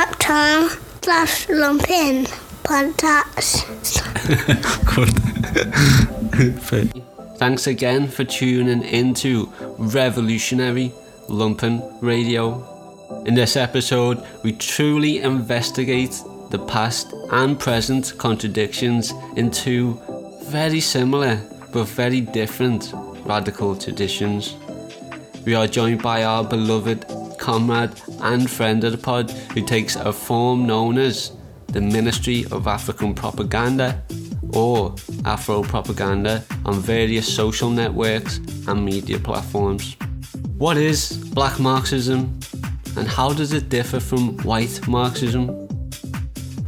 Black Time slash Lumpen podcast. Good. Thanks again for tuning into Revolutionary Lumpen Radio. In this episode, we truly investigate the past and present contradictions in two very similar but very different radical traditions. We are joined by our beloved comrade and friend of the pod who takes a form known as the Ministry of African Propaganda or Afro Propaganda on various social networks and media platforms. What is black Marxism and how does it differ from white Marxism?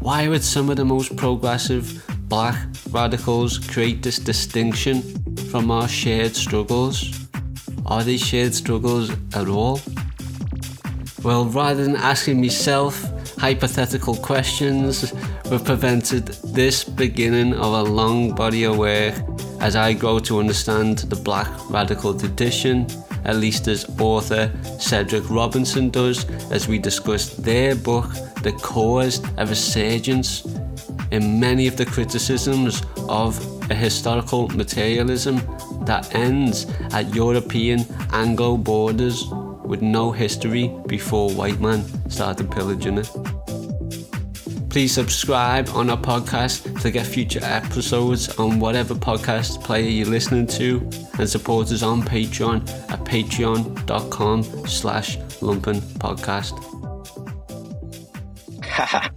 Why would some of the most progressive black radicals create this distinction from our shared struggles? Are they shared struggles at all? Well, rather than asking myself hypothetical questions, we've prevented this beginning of a long body of work as I grow to understand the black radical tradition, at least as author Cedric Robinson does, as we discuss their book, The Caused a Resurgence, in many of the criticisms of a historical materialism that ends at European Anglo borders with no history before white man started pillaging it. Please subscribe on our podcast to get future episodes on whatever podcast player you're listening to and support us on Patreon at patreon.com slash lumpen podcast.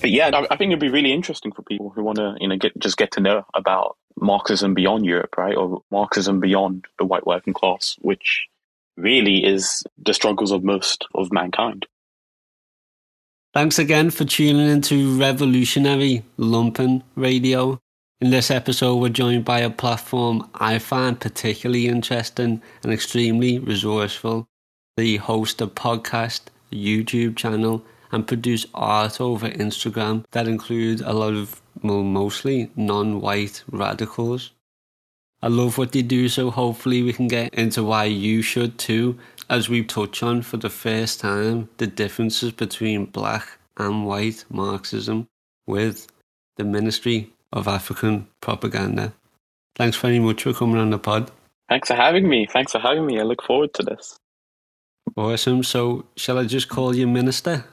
but yeah, I think it'd be really interesting for people who want to, you know, get just get to know about Marxism beyond Europe, right, or Marxism beyond the white working class, which really is the struggles of most of mankind. Thanks again for tuning into Revolutionary Lumpen Radio. In this episode, we're joined by a platform I find particularly interesting and extremely resourceful. They host a podcast, a YouTube channel, and produce art over Instagram that include a lot of, well, mostly non white radicals. I love what they do, so hopefully we can get into why you should too, as we touch on for the first time the differences between black and white Marxism with the Ministry of African Propaganda. Thanks very much for coming on the pod. Thanks for having me. Thanks for having me. I look forward to this. Awesome. So, shall I just call you Minister?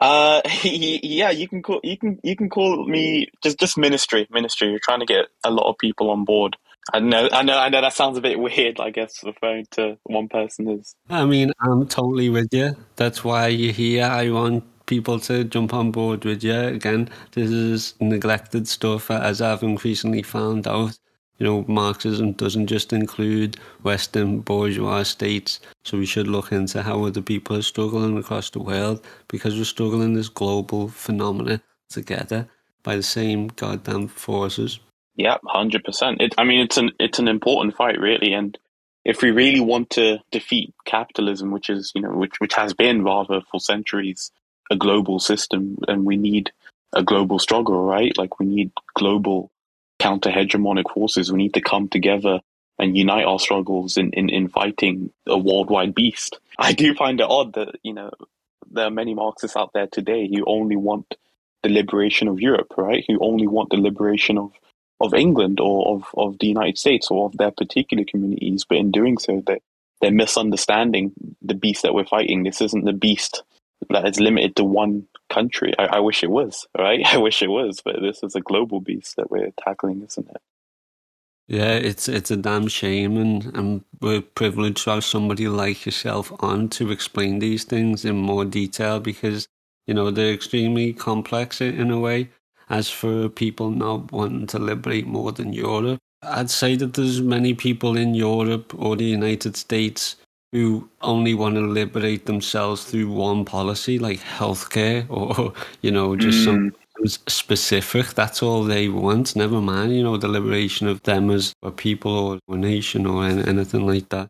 Uh, yeah, you can call you can you can call me just just ministry ministry. You're trying to get a lot of people on board. I know, I know, I know. That sounds a bit weird. I guess referring to one person is. I mean, I'm totally with you. That's why you're here. I want people to jump on board with you. Again, this is neglected stuff, as I've increasingly found out you know, Marxism doesn't just include Western bourgeois states. So we should look into how other people are struggling across the world because we're struggling this global phenomena together by the same goddamn forces. Yeah, hundred percent. I mean, it's an it's an important fight, really, and if we really want to defeat capitalism, which is you know which which has been rather for centuries a global system, and we need a global struggle, right? Like we need global counter hegemonic forces. We need to come together and unite our struggles in, in, in fighting a worldwide beast. I do find it odd that, you know, there are many Marxists out there today who only want the liberation of Europe, right? Who only want the liberation of, of England or of, of the United States or of their particular communities. But in doing so, they, they're misunderstanding the beast that we're fighting. This isn't the beast that is limited to one country. I, I wish it was, right? I wish it was, but this is a global beast that we're tackling, isn't it? Yeah, it's it's a damn shame, and, and we're privileged to have somebody like yourself on to explain these things in more detail because you know they're extremely complex in a way. As for people not wanting to liberate more than Europe, I'd say that there's many people in Europe or the United States who only want to liberate themselves through one policy like healthcare or you know just mm. some specific that's all they want never mind you know the liberation of them as a people or a nation or anything like that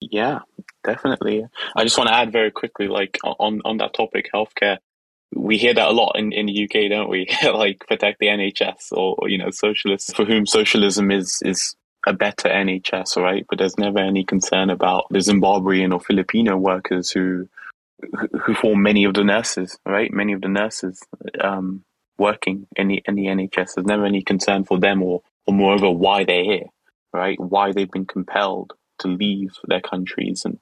yeah definitely i just want to add very quickly like on on that topic healthcare we hear that a lot in, in the UK, don't we? like protect the NHS or, or, you know, socialists for whom socialism is, is a better NHS, right? But there's never any concern about the Zimbabwean or Filipino workers who who form many of the nurses, right? Many of the nurses um, working in the in the NHS. There's never any concern for them, or or moreover, why they're here, right? Why they've been compelled to leave their countries and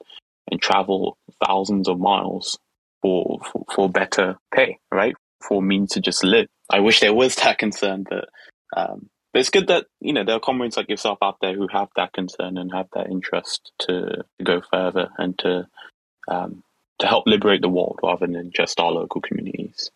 and travel thousands of miles for for, for better pay, right? For means to just live. I wish there was that concern, but um, but it's good that you know there are comrades like yourself out there who have that concern and have that interest to, go further and to um, to help liberate the world rather than just our local communities.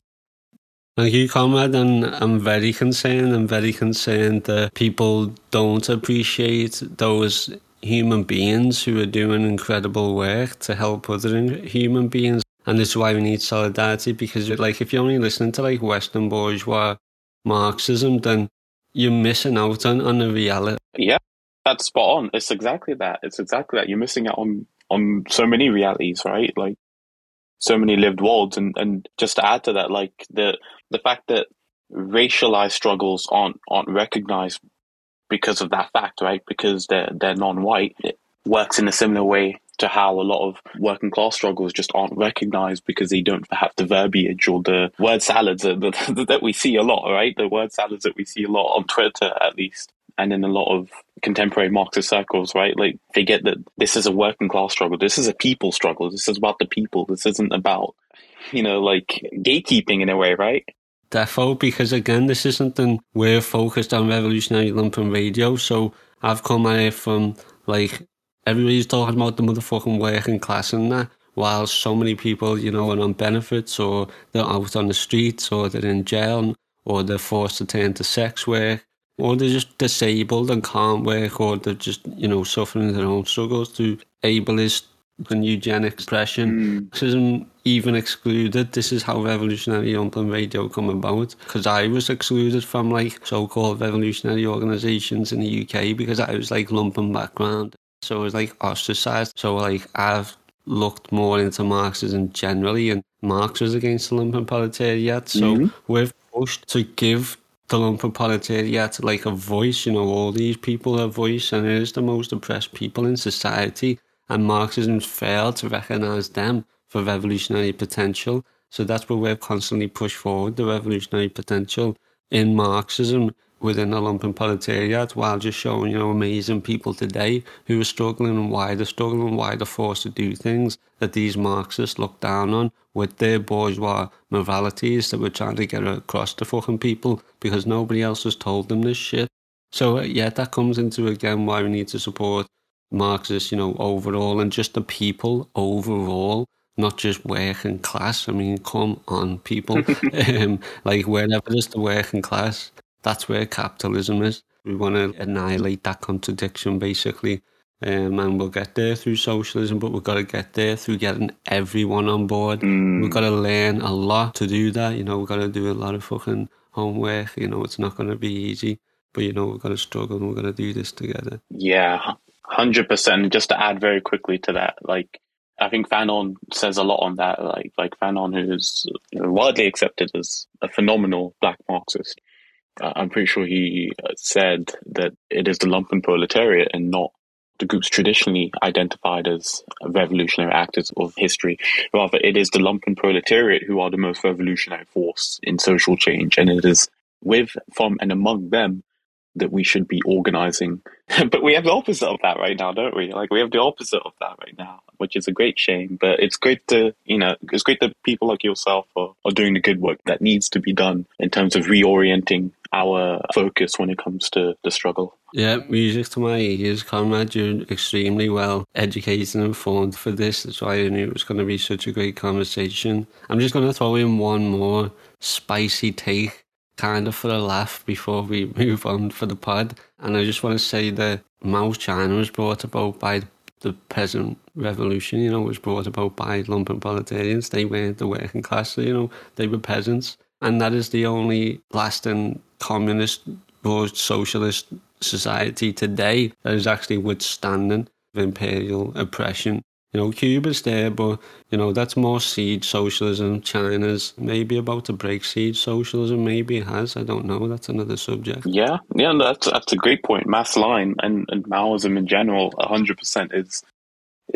Thank you, comrade, and I'm very concerned. I'm very concerned that people don't appreciate those human beings who are doing incredible work to help other human beings. And this is why we need solidarity because, like, if you're only listening to like Western bourgeois Marxism, then you're missing out on, on the reality. Yeah, that's spot on. It's exactly that. It's exactly that. You're missing out on on so many realities, right? Like so many lived worlds, and and just to add to that, like the the fact that racialized struggles aren't aren't recognized because of that fact, right? Because they're they're non-white. It works in a similar way to how a lot of working class struggles just aren't recognized because they don't have the verbiage or the word salads that, that we see a lot, right? The word salads that we see a lot on Twitter, at least, and in a lot of contemporary Marxist circles, right? Like they get that this is a working class struggle. This is a people struggle. This is about the people. This isn't about, you know, like gatekeeping in a way, right? Defo, because again, this is something we're focused on revolutionary lumpen radio. So I've come at it from like everybody's talking about the motherfucking working class and that, while so many people, you know, are on benefits or they're out on the streets or they're in jail or they're forced to turn to sex work or they're just disabled and can't work or they're just, you know, suffering their own struggles through ableist and eugenic oppression. Mm. This isn't even excluded. This is how revolutionary lumpen radio come about. Because I was excluded from like so-called revolutionary organisations in the UK because I was like lumpen background. So it was like ostracized. So like I've looked more into Marxism generally, and Marx was against the lumpen proletariat. So mm-hmm. we've pushed to give the lumpen proletariat like a voice. You know, all these people a voice, and it is the most oppressed people in society. And Marxism's failed to recognize them for revolutionary potential. So that's what we've constantly pushed forward the revolutionary potential in Marxism within the lumpen proletariat while just showing, you know, amazing people today who are struggling and why they're struggling and why they're forced to do things that these Marxists look down on with their bourgeois moralities that we're trying to get across to fucking people because nobody else has told them this shit. So, uh, yeah, that comes into again why we need to support Marxists, you know, overall and just the people overall not just working class. I mean, come on, people. um, like, wherever there's the working class, that's where capitalism is. We want to annihilate that contradiction, basically. Um, and we'll get there through socialism, but we've got to get there through getting everyone on board. Mm. We've got to learn a lot to do that. You know, we've got to do a lot of fucking homework. You know, it's not going to be easy, but you know, we've got to struggle and we're going to do this together. Yeah, 100%. Just to add very quickly to that, like, I think Fanon says a lot on that. Like, like Fanon, who is widely accepted as a phenomenal black Marxist I'm pretty sure he uh, said that it is the lumpen proletariat and not the groups traditionally identified as revolutionary actors of history. Rather, it is the lumpen proletariat who are the most revolutionary force in social change, and it is with, from, and among them that we should be organizing. but we have the opposite of that right now, don't we? Like we have the opposite of that right now, which is a great shame. But it's great to, you know, it's great that people like yourself are, are doing the good work that needs to be done in terms of reorienting our focus when it comes to the struggle. Yeah, music to my ears, comrade. You're extremely well educated and informed for this. That's why I knew it was going to be such a great conversation. I'm just going to throw in one more spicy take kind of for a laugh before we move on for the pod. And I just want to say that Mao China was brought about by the peasant revolution, you know, was brought about by lumpen proletarians. They weren't the working class, you know, they were peasants. And that is the only lasting communist or socialist society today that is actually withstanding imperial oppression you know, Cuba's there, but you know that's more seed socialism. China's maybe about to break seed socialism. Maybe it has. I don't know. That's another subject. Yeah, yeah, that's that's a great point. Mass line and, and Maoism in general, hundred percent is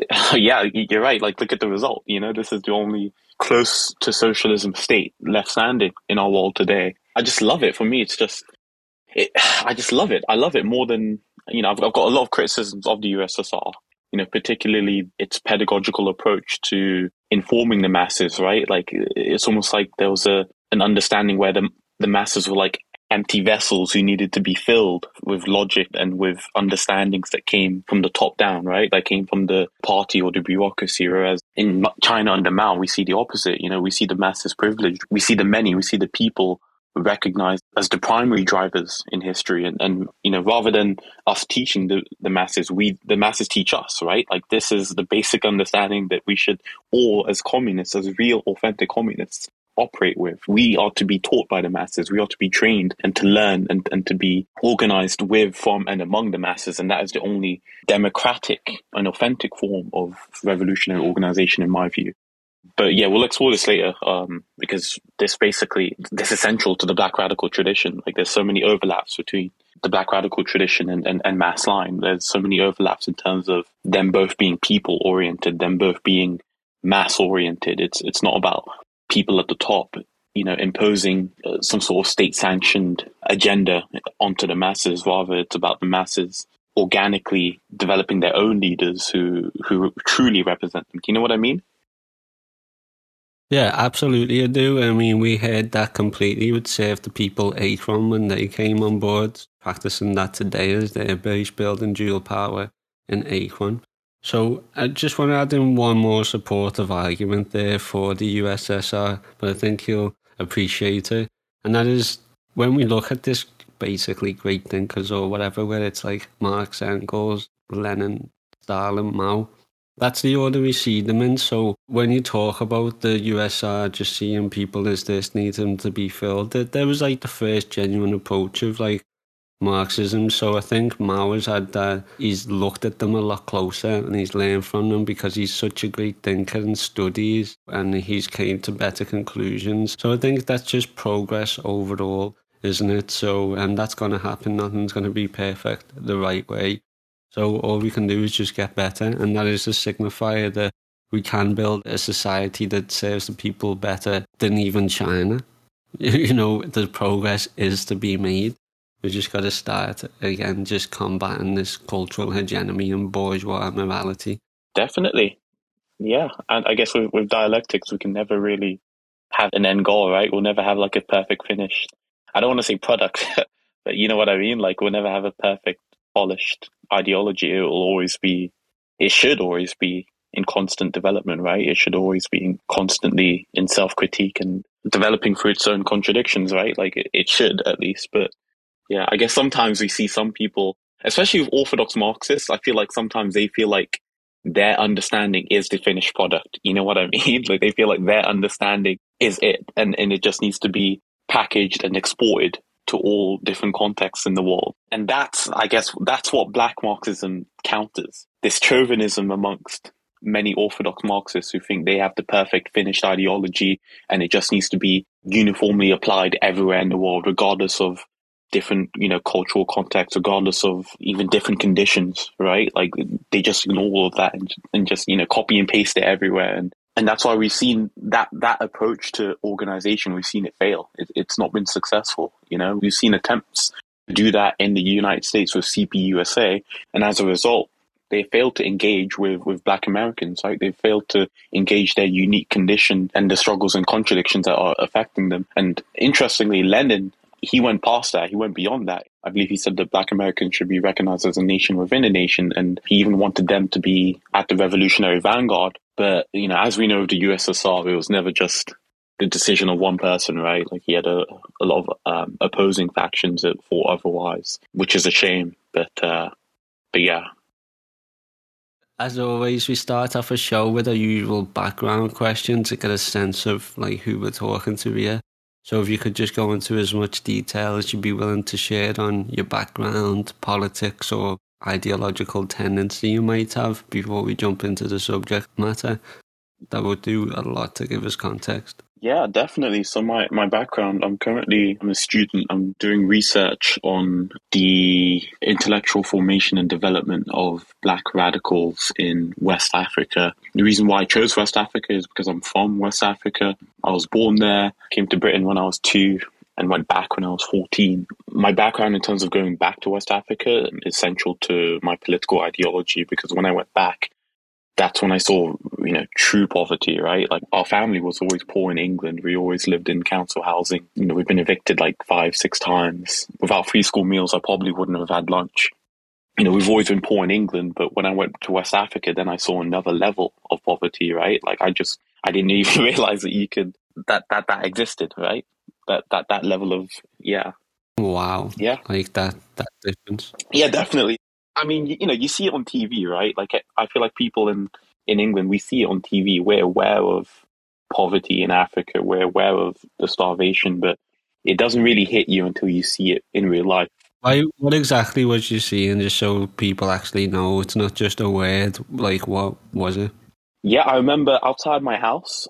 yeah, you're right. Like, look at the result. You know, this is the only close to socialism state left standing in our world today. I just love it. For me, it's just, it, I just love it. I love it more than, you know, I've, I've got a lot of criticisms of the USSR, you know, particularly its pedagogical approach to informing the masses, right? Like, it's almost like there was a, an understanding where the, the masses were like empty vessels who needed to be filled with logic and with understandings that came from the top down, right? That came from the party or the bureaucracy. Whereas in China under Mao, we see the opposite. You know, we see the masses privileged. We see the many. We see the people recognized as the primary drivers in history and, and you know rather than us teaching the, the masses we the masses teach us right like this is the basic understanding that we should all as communists as real authentic communists operate with. We are to be taught by the masses. We are to be trained and to learn and, and to be organized with, from, and among the masses. And that is the only democratic and authentic form of revolutionary organization, in my view. But yeah, we'll explore this later um, because this basically this is central to the Black radical tradition. Like, there's so many overlaps between the Black radical tradition and, and, and mass line. There's so many overlaps in terms of them both being people oriented, them both being mass oriented. It's it's not about people at the top, you know, imposing uh, some sort of state sanctioned agenda onto the masses. Rather, it's about the masses organically developing their own leaders who who truly represent them. Do you know what I mean? Yeah, absolutely, I do. I mean, we heard that completely would Save the People Akron when they came on board, practicing that today as their base building dual power in Akron. So I just want to add in one more supportive argument there for the USSR, but I think you'll appreciate it. And that is when we look at this basically great thinkers or whatever, where it's like Marx, Engels, Lenin, Stalin, Mao, that's the order we see them in. So when you talk about the USSR just seeing people as this, need them to be filled, there was like the first genuine approach of like, Marxism. So I think Mao has had that. He's looked at them a lot closer and he's learned from them because he's such a great thinker and studies and he's came to better conclusions. So I think that's just progress overall, isn't it? So, and that's going to happen. Nothing's going to be perfect the right way. So all we can do is just get better. And that is a signifier that we can build a society that serves the people better than even China. You know, the progress is to be made. We just got to start again, just combating this cultural hegemony and bourgeois morality. Definitely. Yeah. And I guess with, with dialectics, we can never really have an end goal, right? We'll never have like a perfect finish. I don't want to say product, but you know what I mean? Like we'll never have a perfect polished ideology. It will always be, it should always be in constant development, right? It should always be constantly in self critique and developing through its own contradictions, right? Like it, it should at least, but yeah, I guess sometimes we see some people, especially with Orthodox Marxists, I feel like sometimes they feel like their understanding is the finished product. You know what I mean? Like they feel like their understanding is it and, and it just needs to be packaged and exported to all different contexts in the world. And that's, I guess, that's what black Marxism counters. This chauvinism amongst many Orthodox Marxists who think they have the perfect finished ideology and it just needs to be uniformly applied everywhere in the world, regardless of different, you know, cultural contexts, regardless of even different conditions, right? Like they just ignore all of that and, and just, you know, copy and paste it everywhere. And, and that's why we've seen that, that approach to organization, we've seen it fail. It, it's not been successful. You know, we've seen attempts to do that in the United States with CPUSA. And as a result, they failed to engage with, with black Americans, right? They failed to engage their unique condition and the struggles and contradictions that are affecting them. And interestingly, Lenin he went past that. He went beyond that. I believe he said that black Americans should be recognized as a nation within a nation. And he even wanted them to be at the revolutionary vanguard. But, you know, as we know of the USSR, it was never just the decision of one person, right? Like he had a, a lot of um, opposing factions that thought otherwise, which is a shame. But, uh, but yeah. As always, we start off a show with our usual background question to get a sense of like who we're talking to here. So if you could just go into as much detail as you'd be willing to share on your background, politics, or ideological tendency you might have before we jump into the subject matter, that would do a lot to give us context. Yeah, definitely. So my, my background, I'm currently I'm a student. I'm doing research on the intellectual formation and development of black radicals in West Africa. The reason why I chose West Africa is because I'm from West Africa. I was born there, came to Britain when I was two, and went back when I was 14. My background in terms of going back to West Africa is central to my political ideology because when I went back, that's when I saw, you know, true poverty, right? Like our family was always poor in England. We always lived in council housing. You know, we've been evicted like five, six times. Without free school meals, I probably wouldn't have had lunch. You know, we've always been poor in England, but when I went to West Africa, then I saw another level of poverty, right? Like I just, I didn't even realize that you could, that, that, that existed, right? That, that, that level of, yeah. Wow. Yeah. Like that, that difference. Yeah, definitely. I mean, you, you know, you see it on TV, right? Like, I feel like people in in England, we see it on TV. We're aware of poverty in Africa. We're aware of the starvation, but it doesn't really hit you until you see it in real life. Why, what exactly was you seeing, just so people actually know it's not just a word? Like, what was it? Yeah, I remember outside my house,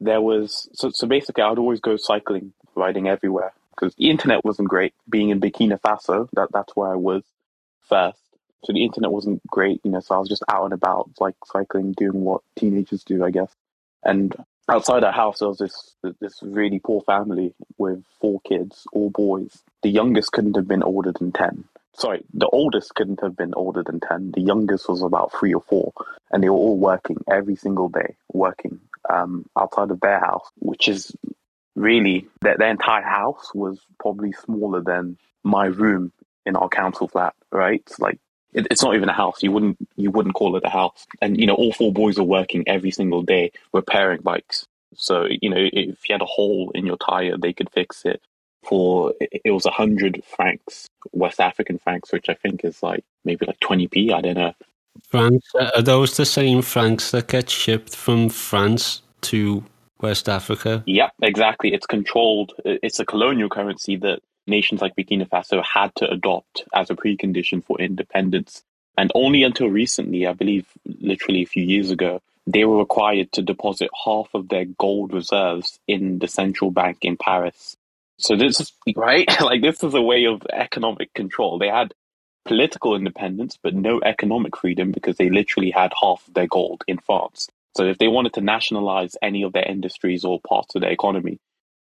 there was so, so basically I'd always go cycling, riding everywhere because the internet wasn't great. Being in Burkina Faso, that that's where I was first. So the internet wasn't great, you know, so I was just out and about, like cycling, doing what teenagers do, I guess. And outside our house, there was this this really poor family with four kids, all boys. The youngest couldn't have been older than ten. Sorry, the oldest couldn't have been older than ten. The youngest was about three or four, and they were all working every single day, working um, outside of their house, which is really their, their entire house was probably smaller than my room in our council flat. Right, like it, it's not even a house. You wouldn't you wouldn't call it a house. And you know, all four boys are working every single day repairing bikes. So you know, if you had a hole in your tire, they could fix it. For it was a hundred francs, West African francs, which I think is like maybe like twenty p. I don't know. Francs uh, are those the same francs that get shipped from France to West Africa? Yeah, exactly. It's controlled. It's a colonial currency that nations like Burkina Faso had to adopt as a precondition for independence. And only until recently, I believe literally a few years ago, they were required to deposit half of their gold reserves in the central bank in Paris. So this is right, like this is a way of economic control. They had political independence, but no economic freedom because they literally had half of their gold in France. So if they wanted to nationalize any of their industries or parts of their economy,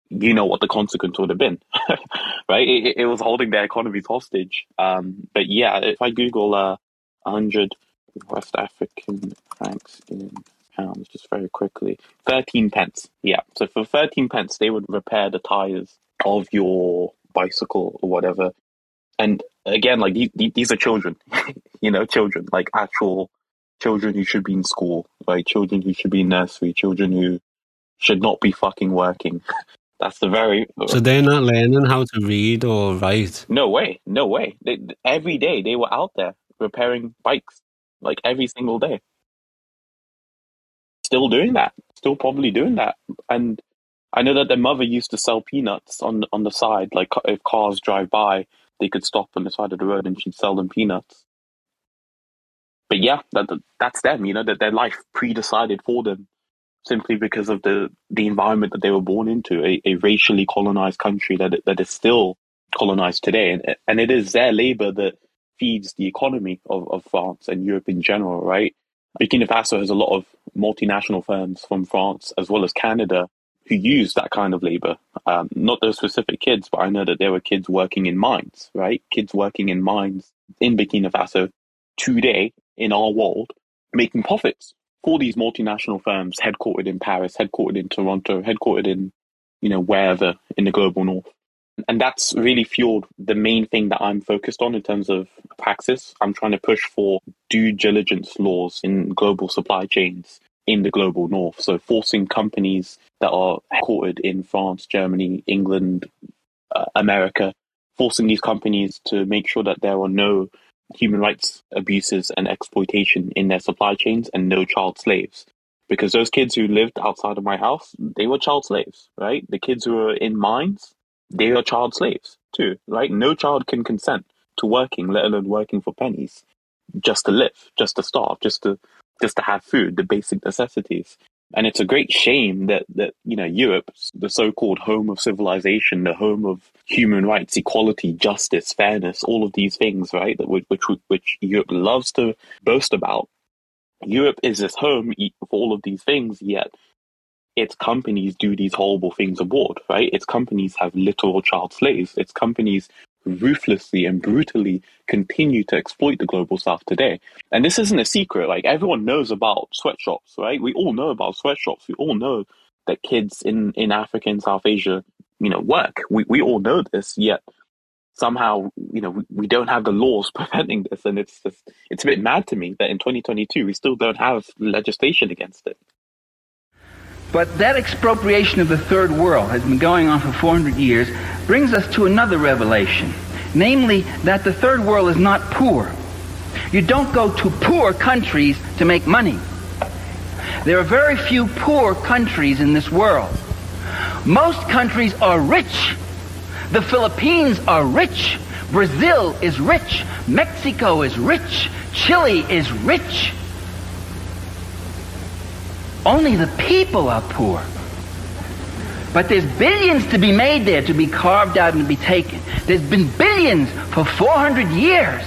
you know what the consequence would have been, right? It, it, was holding their economies hostage. Um, but yeah, if I Google uh, 100 West African francs in pounds, just very quickly, 13 pence. Yeah. So for 13 pence, they would repair the tires of your bicycle or whatever. And again, like these, are children, you know, children, like actual children who should be in school, like children who should be in nursery, children who should not be fucking working. That's the very. So they're not learning how to read or write. No way, no way. They, every day they were out there repairing bikes, like every single day. Still doing that. Still probably doing that. And I know that their mother used to sell peanuts on on the side. Like if cars drive by, they could stop on the side of the road and she'd sell them peanuts. But yeah, that, that's them. You know that their life pre-decided for them simply because of the, the environment that they were born into, a, a racially colonized country that that is still colonized today. And, and it is their labor that feeds the economy of, of France and Europe in general, right? Burkina Faso has a lot of multinational firms from France as well as Canada who use that kind of labor. Um, not those specific kids, but I know that there were kids working in mines, right? Kids working in mines in Burkina Faso today in our world making profits for these multinational firms headquartered in Paris, headquartered in Toronto, headquartered in, you know, wherever in the global north. And that's really fueled the main thing that I'm focused on in terms of praxis. I'm trying to push for due diligence laws in global supply chains in the global north. So forcing companies that are headquartered in France, Germany, England, uh, America, forcing these companies to make sure that there are no human rights abuses and exploitation in their supply chains and no child slaves. Because those kids who lived outside of my house, they were child slaves, right? The kids who were in mines, they are child slaves too, right? No child can consent to working, let alone working for pennies, just to live, just to starve, just to just to have food, the basic necessities. And it's a great shame that, that, you know, Europe, the so-called home of civilization, the home of human rights, equality, justice, fairness, all of these things, right, that which, which, Europe loves to boast about. Europe is its home for all of these things, yet its companies do these horrible things abroad, right? Its companies have literal child slaves. Its companies ruthlessly and brutally continue to exploit the global south today. And this isn't a secret. Like everyone knows about sweatshops, right? We all know about sweatshops. We all know that kids in, in Africa and South Asia, you know, work. We, we all know this, yet somehow, you know, we, we don't have the laws preventing this. And it's just, it's a bit mad to me that in 2022, we still don't have legislation against it. But that expropriation of the third world has been going on for 400 years, brings us to another revelation, namely that the third world is not poor. You don't go to poor countries to make money. There are very few poor countries in this world. Most countries are rich. The Philippines are rich. Brazil is rich. Mexico is rich. Chile is rich. Only the people are poor. But there's billions to be made there to be carved out and to be taken. There's been billions for 400 years.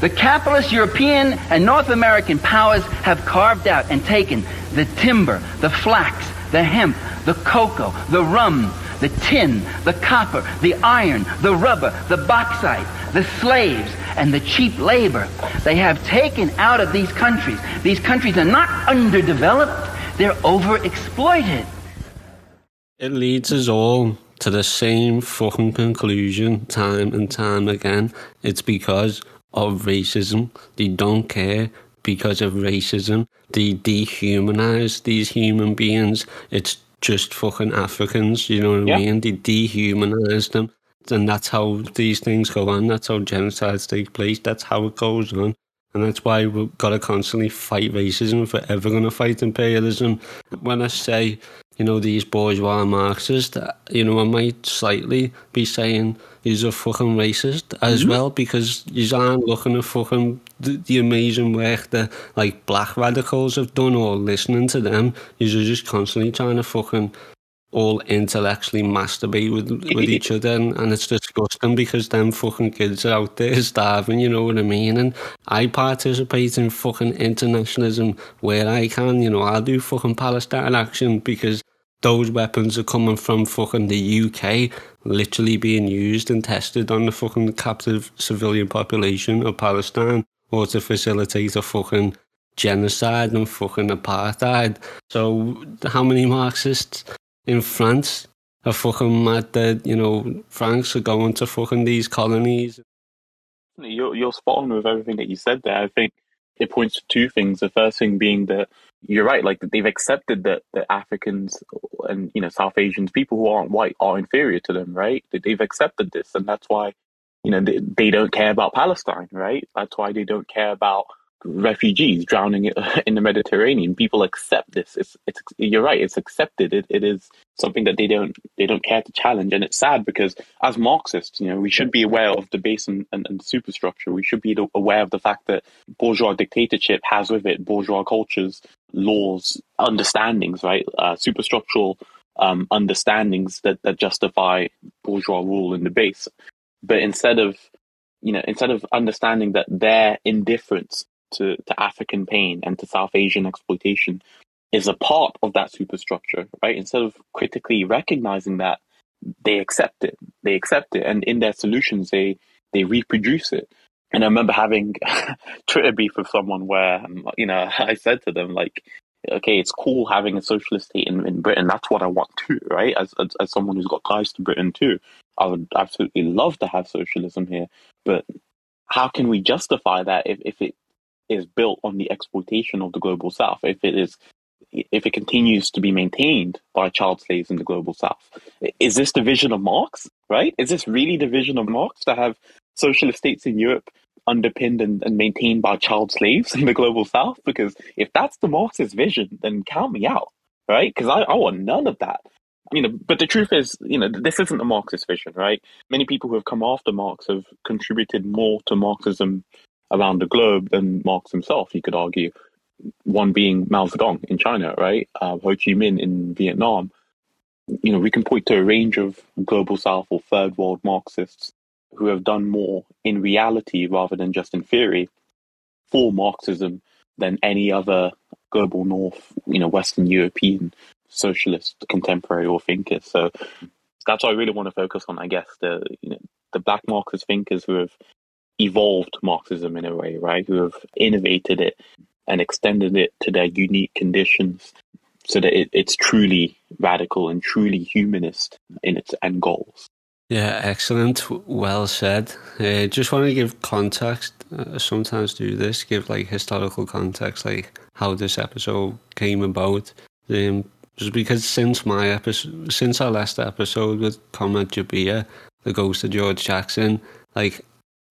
The capitalist European and North American powers have carved out and taken the timber, the flax, the hemp, the cocoa, the rum, the tin, the copper, the iron, the rubber, the bauxite, the slaves, and the cheap labor they have taken out of these countries. These countries are not underdeveloped, they're overexploited. It leads us all to the same fucking conclusion time and time again. It's because of racism. They don't care because of racism. They dehumanize these human beings. It's just fucking Africans, you know what I mean? They dehumanize them. And that's how these things go on. That's how genocides take place. That's how it goes on. And that's why we've got to constantly fight racism if we're ever going to fight imperialism. When I say, you know, these bourgeois Marxists, you know, I might slightly be saying he's a fucking racist as mm-hmm. well because you aren't looking at fucking the, the, amazing work that like black radicals have done or listening to them. You're just constantly trying to fucking all intellectually masturbate with with each other and, and it's disgusting because them fucking kids are out there starving, you know what I mean? And I participate in fucking internationalism where I can, you know, I'll do fucking Palestine action because those weapons are coming from fucking the UK, literally being used and tested on the fucking captive civilian population of Palestine or to facilitate a fucking genocide and fucking apartheid. So how many Marxists in France are fucking mad that, you know, francs are going to fucking these colonies. You're, you're spot on with everything that you said there. I think it points to two things. The first thing being that you're right, like they've accepted that, that Africans and, you know, South Asians, people who aren't white are inferior to them, right? They've accepted this. And that's why, you know, they, they don't care about Palestine, right? That's why they don't care about refugees drowning in the Mediterranean. People accept this. It's, it's, you're right. It's accepted. It, it is something that they don't, they don't care to challenge. And it's sad because as Marxists, you know, we should be aware of the base and, and, and superstructure. We should be aware of the fact that bourgeois dictatorship has with it bourgeois cultures, laws, understandings, right? Uh, superstructural um, understandings that, that justify bourgeois rule in the base. But instead of, you know, instead of understanding that their indifference to, to African pain and to South Asian exploitation is a part of that superstructure, right? Instead of critically recognizing that, they accept it. They accept it, and in their solutions, they they reproduce it. And I remember having Twitter beef with someone where, um, you know, I said to them like, okay, it's cool having a socialist state in, in Britain. That's what I want too, right? As, as, as someone who's got ties to Britain too, I would absolutely love to have socialism here. But how can we justify that if, if it is built on the exploitation of the global south, if it is if it continues to be maintained by child slaves in the global south. Is this the vision of Marx, right? Is this really the vision of Marx to have socialist states in Europe underpinned and, and maintained by child slaves in the global south? Because if that's the Marxist vision, then count me out, right? Because I, I want none of that. You know, but the truth is, you know, this isn't a Marxist vision, right? Many people who have come after Marx have contributed more to Marxism around the globe than Marx himself, you could argue. one being Mao Zedong in China, right? Uh, Ho Chi Minh in Vietnam. You know, we can point to a range of global south or third world Marxists who have done more in reality rather than just in theory for Marxism than any other global north, you know, Western European socialist contemporary or thinkers. So that's what I really want to focus on, I guess, the you know the black Marxist thinkers who have evolved Marxism in a way, right? Who have innovated it and extended it to their unique conditions so that it, it's truly radical and truly humanist in its end goals. Yeah, excellent. Well said. Uh, just want to give context. Uh, sometimes do this, give like historical context, like how this episode came about. Um, because since my episode, since our last episode with Comrade Jabir, the ghost of George Jackson, like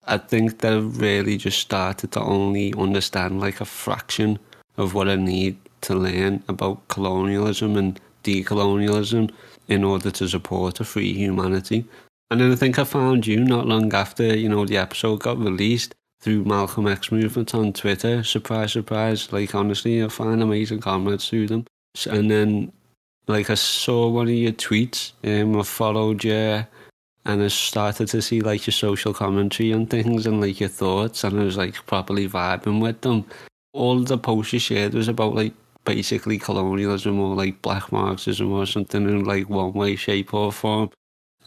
I think they really just started to only understand like a fraction of what I need to learn about colonialism and decolonialism in order to support a free humanity. And then I think I found you not long after, you know, the episode got released through Malcolm X movement on Twitter. Surprise, surprise. Like, honestly, I find amazing comments through them. And then, like, I saw one of your tweets, um, I followed you, and I started to see, like, your social commentary on things and, like, your thoughts, and I was, like, properly vibing with them. All the posts you shared was about, like, basically colonialism or, like, black Marxism or something in, like, one way, shape, or form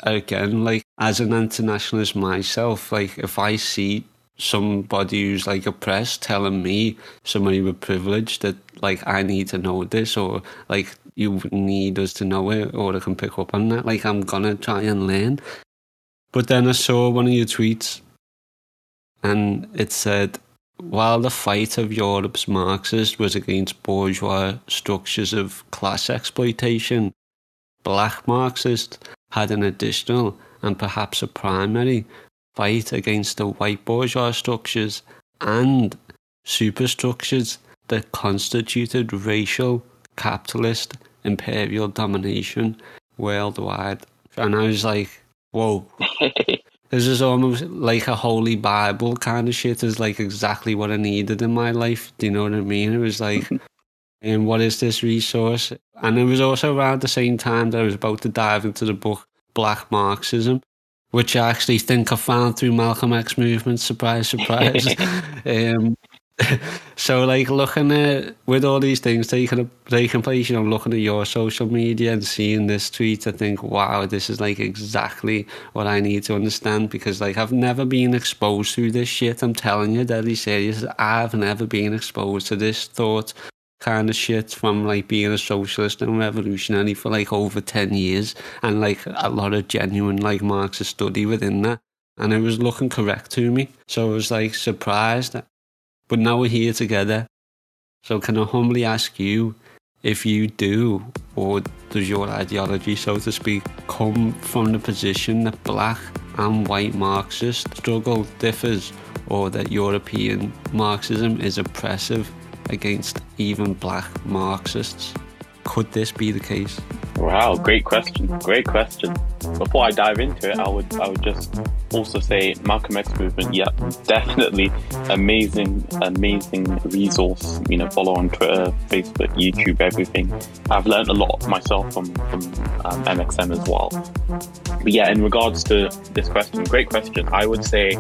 again, like as an internationalist myself, like if I see somebody who's like oppressed telling me somebody with privilege that like I need to know this or like you need us to know it or I can pick up on that, like I'm gonna try and learn. But then I saw one of your tweets and it said while the fight of Europe's Marxists was against bourgeois structures of class exploitation, black Marxists had an additional and perhaps a primary fight against the white bourgeois structures and superstructures that constituted racial, capitalist, imperial domination worldwide. And I was like, whoa. this is almost like a holy Bible kind of shit. Is like exactly what I needed in my life. Do you know what I mean? It was like, and what is this resource? And it was also around the same time that I was about to dive into the book Black Marxism, which I actually think I found through Malcolm X movement. Surprise, surprise. um, so, like looking at with all these things taking taking place, you know, looking at your social media and seeing this tweet, I think, wow, this is like exactly what I need to understand because, like, I've never been exposed to this shit. I'm telling you, deadly serious. I've never been exposed to this thought kind of shit from like being a socialist and revolutionary for like over 10 years and like a lot of genuine like Marxist study within that. And it was looking correct to me. So I was like surprised. But now we're here together. So can I humbly ask you if you do, or does your ideology, so to speak, come from the position that black and white Marxist struggle differs, or that European Marxism is oppressive against even black Marxists. Could this be the case? Wow, great question. Great question. Before I dive into it, I would I would just also say Malcolm X movement. Yeah, definitely amazing, amazing resource. You know, follow on Twitter, Facebook, YouTube, everything. I've learned a lot myself from from um, MXM as well. But yeah, in regards to this question, great question. I would say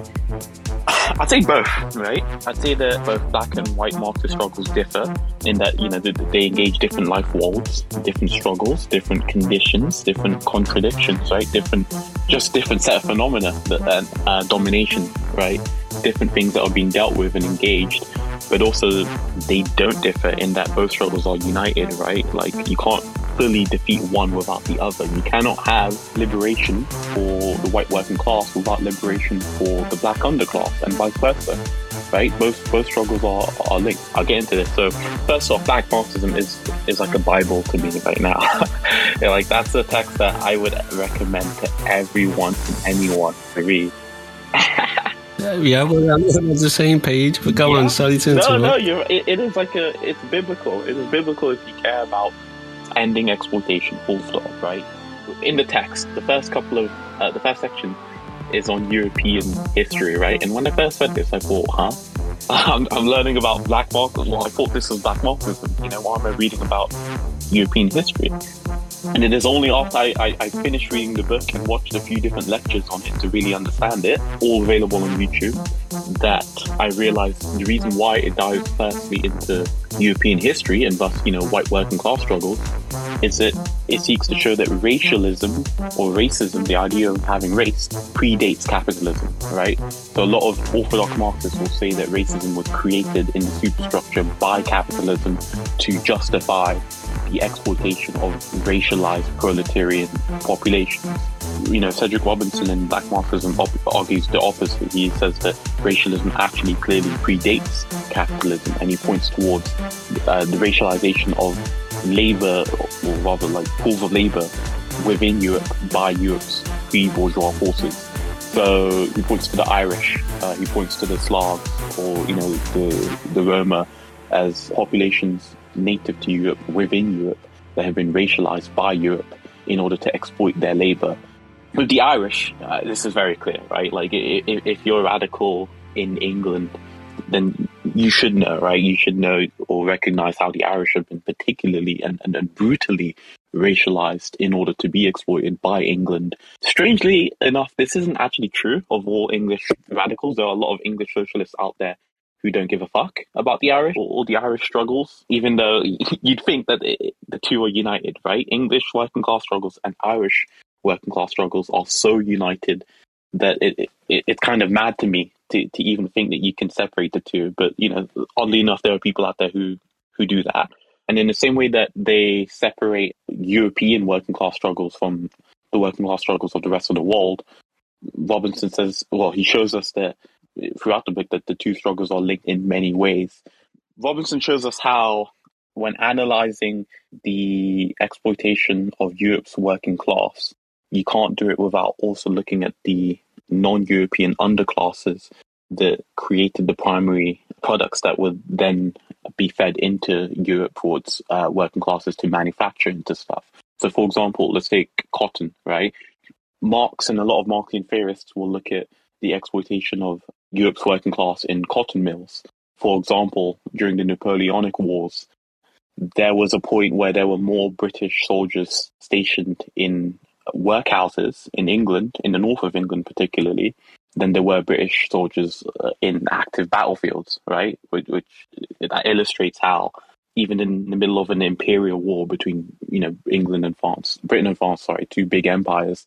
I'd say both, right? I'd say that both black and white Marxist struggles differ in that, you know, they engage different life worlds, different struggles, different conditions, different contradictions, right? Different, just different set of phenomena that uh, uh, domination, right? Different things that are being dealt with and engaged, but also they don't differ in that both struggles are united, right? Like you can't fully defeat one without the other. You cannot have liberation for the white working class without liberation for the black underclass, and vice versa. Right? Both both struggles are, are linked. I'll get into this. So first off, black Marxism is is like a Bible to me right now. yeah, like that's a text that I would recommend to everyone and anyone to read. yeah, I'm on the same page. But go yeah. on, sorry to interrupt. No, no, you're, it, it is like a, it's biblical. It is biblical if you care about ending exploitation, full stop, right? In the text, the first couple of, uh, the first section is on European history, right? And when I first read this, I thought, huh? I'm, I'm learning about black Marxism. Well, I thought this was black Marxism. You know, why am I reading about European history? And it is only mm-hmm. after I, I, I, finished mm-hmm. reading the book and watched a few different lectures on it to really understand it, all available on YouTube, that I realized the reason why it dives firstly into European history and thus, you know, white working class struggles is that it seeks to show that racialism or racism, the idea of having race, predates capitalism, right? So a lot of orthodox Marxists will say that racism was created in the superstructure by capitalism to justify the exploitation of racialized proletarian populations. You know, Cedric Robinson in Black Marxism argues the opposite. He says that racialism actually clearly predates capitalism and he points towards uh, the racialization of labor, or rather like pools of labor within Europe by Europe's pre-bourgeois forces. So he points to the Irish, uh, he points to the Slavs, or you know the the Roma as populations native to Europe within Europe that have been racialized by Europe in order to exploit their labor. With the Irish, uh, this is very clear, right? Like if, if you're a radical in England, then you should know, right? You should know or recognize how the Irish have been particularly and, and, and brutally racialized in order to be exploited by England. Strangely enough, this isn't actually true of all English radicals. There are a lot of English socialists out there who don't give a fuck about the Irish or, the Irish struggles, even though you'd think that it, the two are united, right? English working class struggles and Irish working class struggles are so united that it, it it's kind of mad to me to, to even think that you can separate the two. But you know, oddly enough, there are people out there who who do that. And in the same way that they separate European working class struggles from the working class struggles of the rest of the world, Robinson says, well, he shows us that throughout the book that the two struggles are linked in many ways. Robinson shows us how, when analyzing the exploitation of Europe's working class, you can't do it without also looking at the non European underclasses that created the primary products that would then be fed into Europe for its uh, working classes to manufacture into stuff. So, for example, let's take cotton, right? Marx and a lot of Marxian theorists will look at the exploitation of Europe's working class in cotton mills. For example, during the Napoleonic Wars, there was a point where there were more British soldiers stationed in workhouses in England, in the north of England particularly, than there were British soldiers uh, in active battlefields, right? Which, which that illustrates how even in the middle of an imperial war between you know England and France, Britain and France, sorry, two big empires,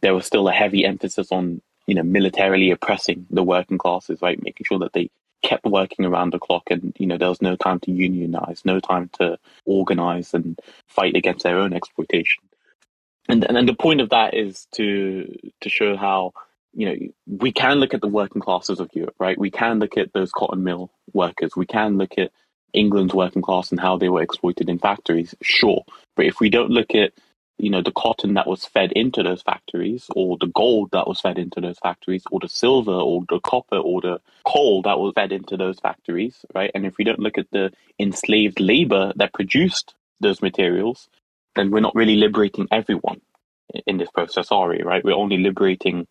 there was still a heavy emphasis on you know, militarily oppressing the working classes, right? Making sure that they kept working around the clock and, you know, there was no time to unionize, no time to organize and fight against their own exploitation. And, and, and the point of that is to, to show how, you know, we can look at the working classes of Europe, right? We can look at those cotton mill workers. We can look at England's working class and how they were exploited in factories, sure. But if we don't look at you know the cotton that was fed into those factories or the gold that was fed into those factories or the silver or the copper or the coal that was fed into those factories right? And if we don't look at the enslaved labor that produced those materials then we're not really liberating everyone in this process are we right? We're only liberating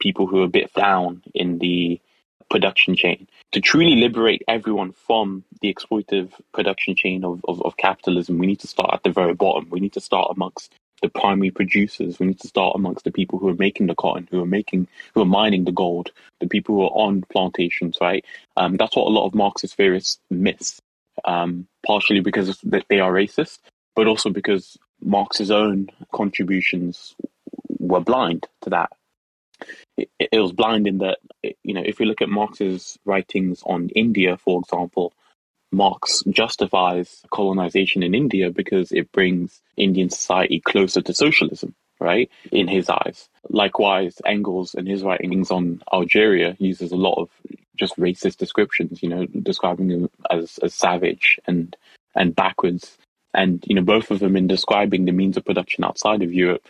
people who are a bit down in the production chain. To truly liberate everyone from the exploitive production chain of, of, of, capitalism, we need to start at the very bottom. We need to start amongst the primary producers. We need to start amongst the people who are making the cotton, who are making, who are mining the gold, the people who are on plantations, right? Um, that's what a lot of Marxist theorists miss, um, partially because they are racist, but also because Marx's own contributions were blind to that. It, it was blind in that, you know, if you look at Marx's writings on India, for example, Marx justifies colonization in India because it brings Indian society closer to socialism, right? In his eyes. Likewise, Engels in his writings on Algeria uses a lot of just racist descriptions, you know, describing them as, as savage and and backwards. And, you know, both of them in describing the means of production outside of Europe,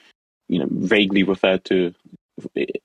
you know, vaguely refer to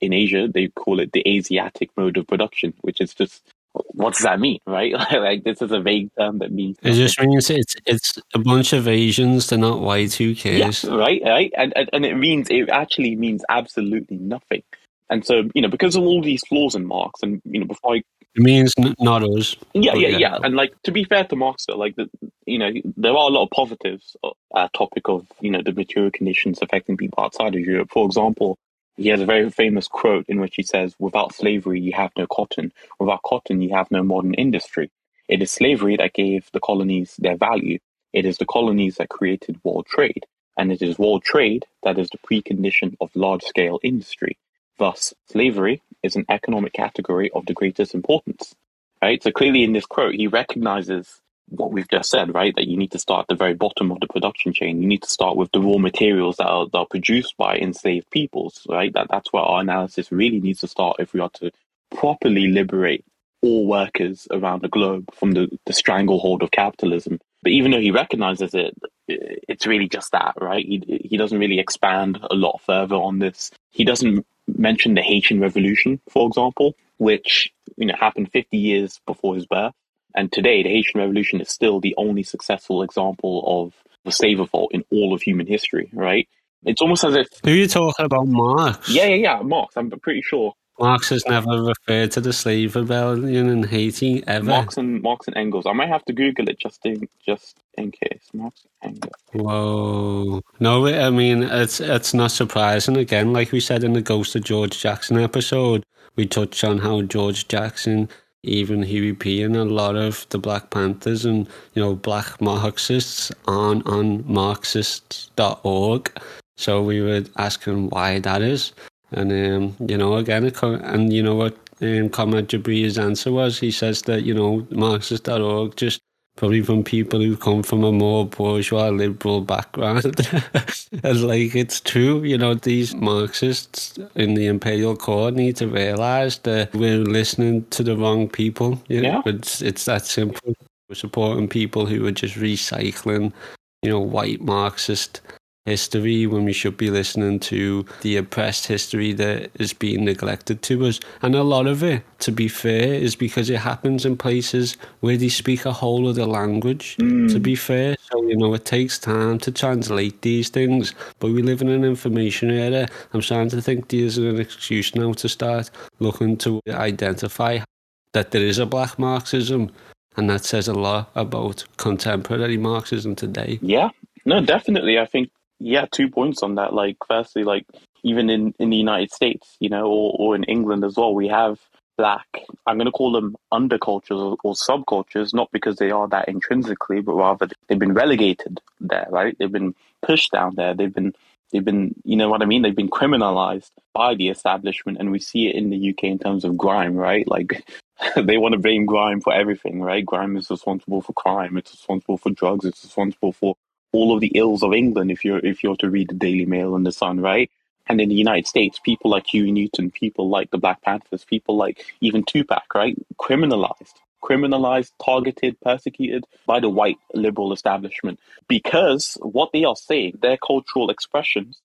in Asia, they call it the Asiatic mode of production, which is just what does that mean, right? like this is a vague term that means. It just means it's it's a bunch of Asians. They're not white. Who cares? Yeah, right, right, and, and and it means it actually means absolutely nothing. And so you know, because of all these flaws in Marx, and you know, before I It means n- not us. Yeah, But yeah, yeah. And like to be fair to Marx, though, like the, you know, there are a lot of positives. Uh, topic of you know the material conditions affecting people outside of Europe. For example, he has a very famous quote in which he says, "Without slavery, you have no cotton. Without cotton, you have no modern industry. It is slavery that gave the colonies their value. It is the colonies that created world trade, and it is world trade that is the precondition of large-scale industry." Thus, slavery is an economic category of the greatest importance. Right? So clearly in this quote, he recognizes what we've just said, right? That you need to start at the very bottom of the production chain. You need to start with the raw materials that are, that are produced by enslaved peoples, right? That that's where our analysis really needs to start if we are to properly liberate all workers around the globe from the, the stranglehold of capitalism. But even though he recognizes it, it's really just that, right? He he doesn't really expand a lot further on this. He doesn't mention the Haitian Revolution, for example, which you know happened 50 years before his birth, and today the Haitian Revolution is still the only successful example of the slave revolt in all of human history. Right? It's almost as if Who are you talking about, Marx? yeah, yeah, yeah, Marx. I'm pretty sure Marx has never referred to the slave rebellion in Haiti ever. Marx and Marx and Engels. I might have to Google it just in just in case. Marx and Engels. Whoa! No, I mean it's it's not surprising. Again, like we said in the Ghost of George Jackson episode, we touched on how George Jackson, even Huey P, and a lot of the Black Panthers and you know Black Marxists aren't on Marxists.org. So we were asking why that is, and um, you know again, and you know what um, Comrade Jabri's answer was. He says that you know Marxist.org just probably from people who come from a more bourgeois liberal background. and like it's true, you know, these Marxists in the imperial court need to realise that we're listening to the wrong people. You know? Yeah. It's it's that simple. We're supporting people who are just recycling, you know, white Marxist history when we should be listening to the oppressed history that is being neglected to us. And a lot of it, to be fair, is because it happens in places where they speak a whole other language, mm. to be fair. So, you know, it takes time to translate these things, but we live in an information era. I'm starting to think there's an excuse now to start looking to identify that there is a black Marxism. And that says a lot about contemporary Marxism today. Yeah, no, definitely. I think yeah, two points on that. Like, firstly, like even in in the United States, you know, or or in England as well, we have black. I'm going to call them undercultures or, or subcultures, not because they are that intrinsically, but rather they've been relegated there, right? They've been pushed down there. They've been they've been, you know what I mean? They've been criminalized by the establishment, and we see it in the UK in terms of grime, right? Like they want to blame grime for everything, right? Grime is responsible for crime. It's responsible for drugs. It's responsible for all of the ills of England. If you're if you're to read the Daily Mail and the Sun, right? And in the United States, people like Huey Newton, people like the Black Panthers, people like even Tupac, right? Criminalized, criminalized, targeted, persecuted by the white liberal establishment because what they are saying, their cultural expressions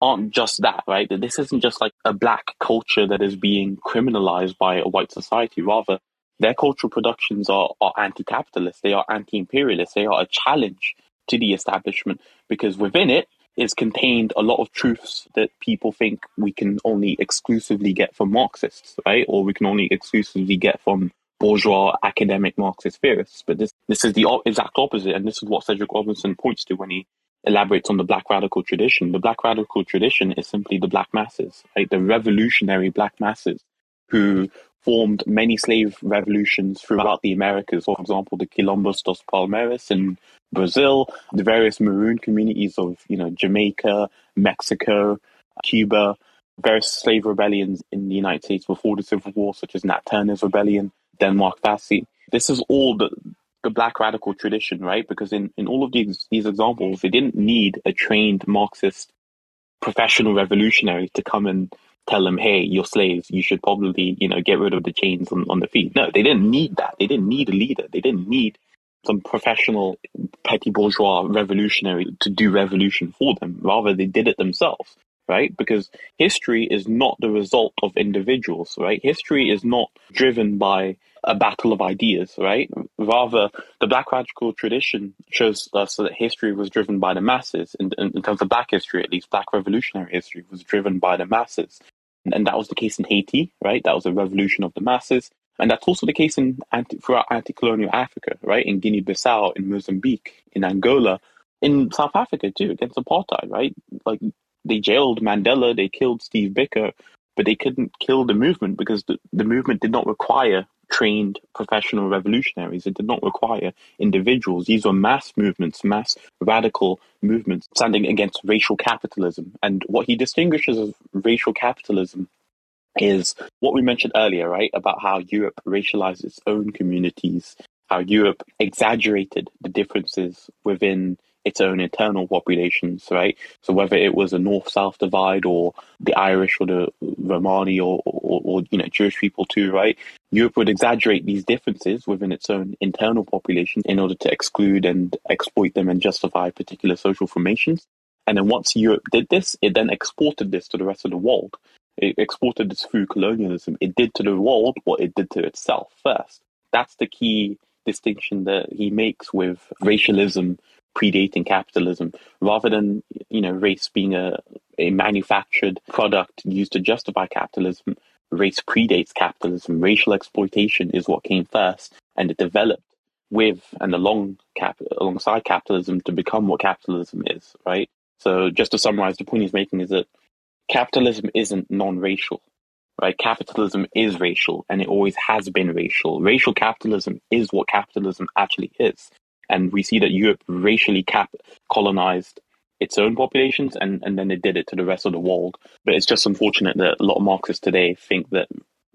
aren't just that, right? That This isn't just like a black culture that is being criminalized by a white society. Rather, their cultural productions are, are anti-capitalist. They are anti-imperialist. They are a challenge to the establishment because within it is contained a lot of truths that people think we can only exclusively get from Marxists, right? Or we can only exclusively get from bourgeois academic Marxist theorists. But this this is the exact opposite, and this is what Cedric Robinson points to when he elaborates on the black radical tradition. The black radical tradition is simply the black masses, right? The revolutionary black masses who formed many slave revolutions throughout the Americas. For example, the Quilombos dos Palmares in Brazil, the various maroon communities of you know Jamaica, Mexico, Cuba, various slave rebellions in the United States before the Civil War, such as Nat Turner's rebellion, Denmark Vesey. This is all the the black radical tradition, right? Because in, in all of these these examples, they didn't need a trained Marxist professional revolutionary to come and tell them, hey, you're slaves, you should probably, you know, get rid of the chains on, on the feet. No, they didn't need that. They didn't need a leader. They didn't need some professional petty bourgeois revolutionary to do revolution for them. Rather, they did it themselves, right? Because history is not the result of individuals, right? History is not driven by a battle of ideas, right? Rather, the black radical tradition shows us that history was driven by the masses. In, in, in terms of black history, at least, black revolutionary history was driven by the masses. And, and that was the case in Haiti, right? That was a revolution of the masses. And that's also the case in anti, throughout anti-colonial Africa, right? In Guinea-Bissau, in Mozambique, in Angola, in South Africa too, against apartheid, right? Like they jailed Mandela, they killed Steve Biko, but they couldn't kill the movement because the, the movement did not require trained professional revolutionaries. It did not require individuals. These were mass movements, mass radical movements standing against racial capitalism. And what he distinguishes as racial capitalism is what we mentioned earlier, right? About how Europe racialized its own communities, how Europe exaggerated the differences within its own internal populations, right? So whether it was a north-south divide or the Irish or the Romani or, or, or, you know Jewish people too, right? Europe would exaggerate these differences within its own internal population in order to exclude and exploit them and justify particular social formations. And then once Europe did this, it then exported this to the rest of the world. It exported this through colonialism. It did to the world what it did to itself first. That's the key distinction that he makes with racialism predating capitalism rather than you know race being a, a manufactured product used to justify capitalism race predates capitalism. Racial exploitation is what came first and it developed with and along cap alongside capitalism to become what capitalism is right? So just to summarize the point he's making is that capitalism isn't non-racial right? Capitalism is racial and it always has been racial. Racial capitalism is what capitalism actually is. And we see that Europe racially cap- colonized its own populations and, and then it did it to the rest of the world. But it's just unfortunate that a lot of Marxists today think that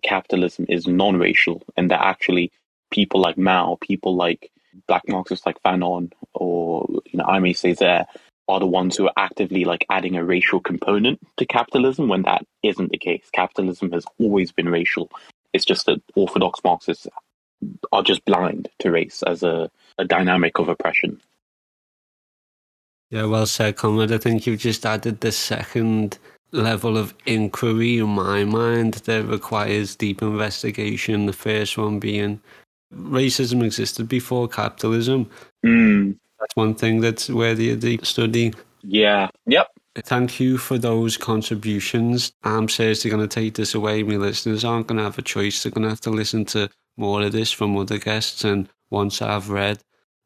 capitalism is non racial and that actually people like Mao, people like black Marxists like Fanon or you know Aimé Césaire are the ones who are actively like adding a racial component to capitalism when that isn't the case. Capitalism has always been racial. It's just that orthodox Marxists are just blind to race as a, a dynamic of oppression. Yeah, well said, comrade. I think you've just added the second level of inquiry in my mind that requires deep investigation. The first one being racism existed before capitalism. Mm. That's one thing that's worthy of the study. Yeah. Yep. Thank you for those contributions. I'm seriously going to take this away. My listeners aren't going to have a choice. They're going to have to listen to more of this from other guests. And once I've read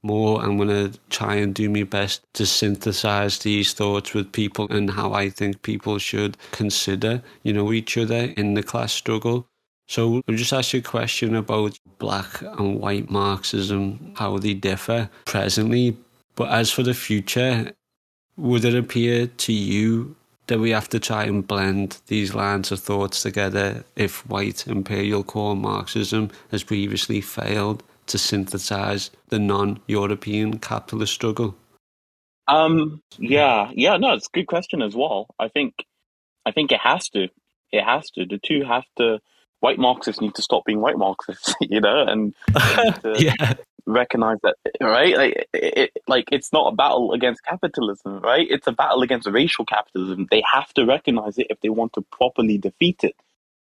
more, I'm going to try and do my best to synthesize these thoughts with people and how I think people should consider, you know, each other in the class struggle. So I'll just ask you a question about black and white Marxism, how they differ presently. But as for the future, would it appear to you that we have to try and blend these lines of thoughts together if white imperial core Marxism has previously failed to synthesize the non European capitalist struggle? Um, yeah, yeah, no, it's a good question as well. I think, I think it has to. It has to. The two have to. White Marxists need to stop being white Marxists, you know, and yeah recognize that, right? Like, it, like it's not a battle against capitalism, right? It's a battle against racial capitalism. They have to recognize it if they want to properly defeat it.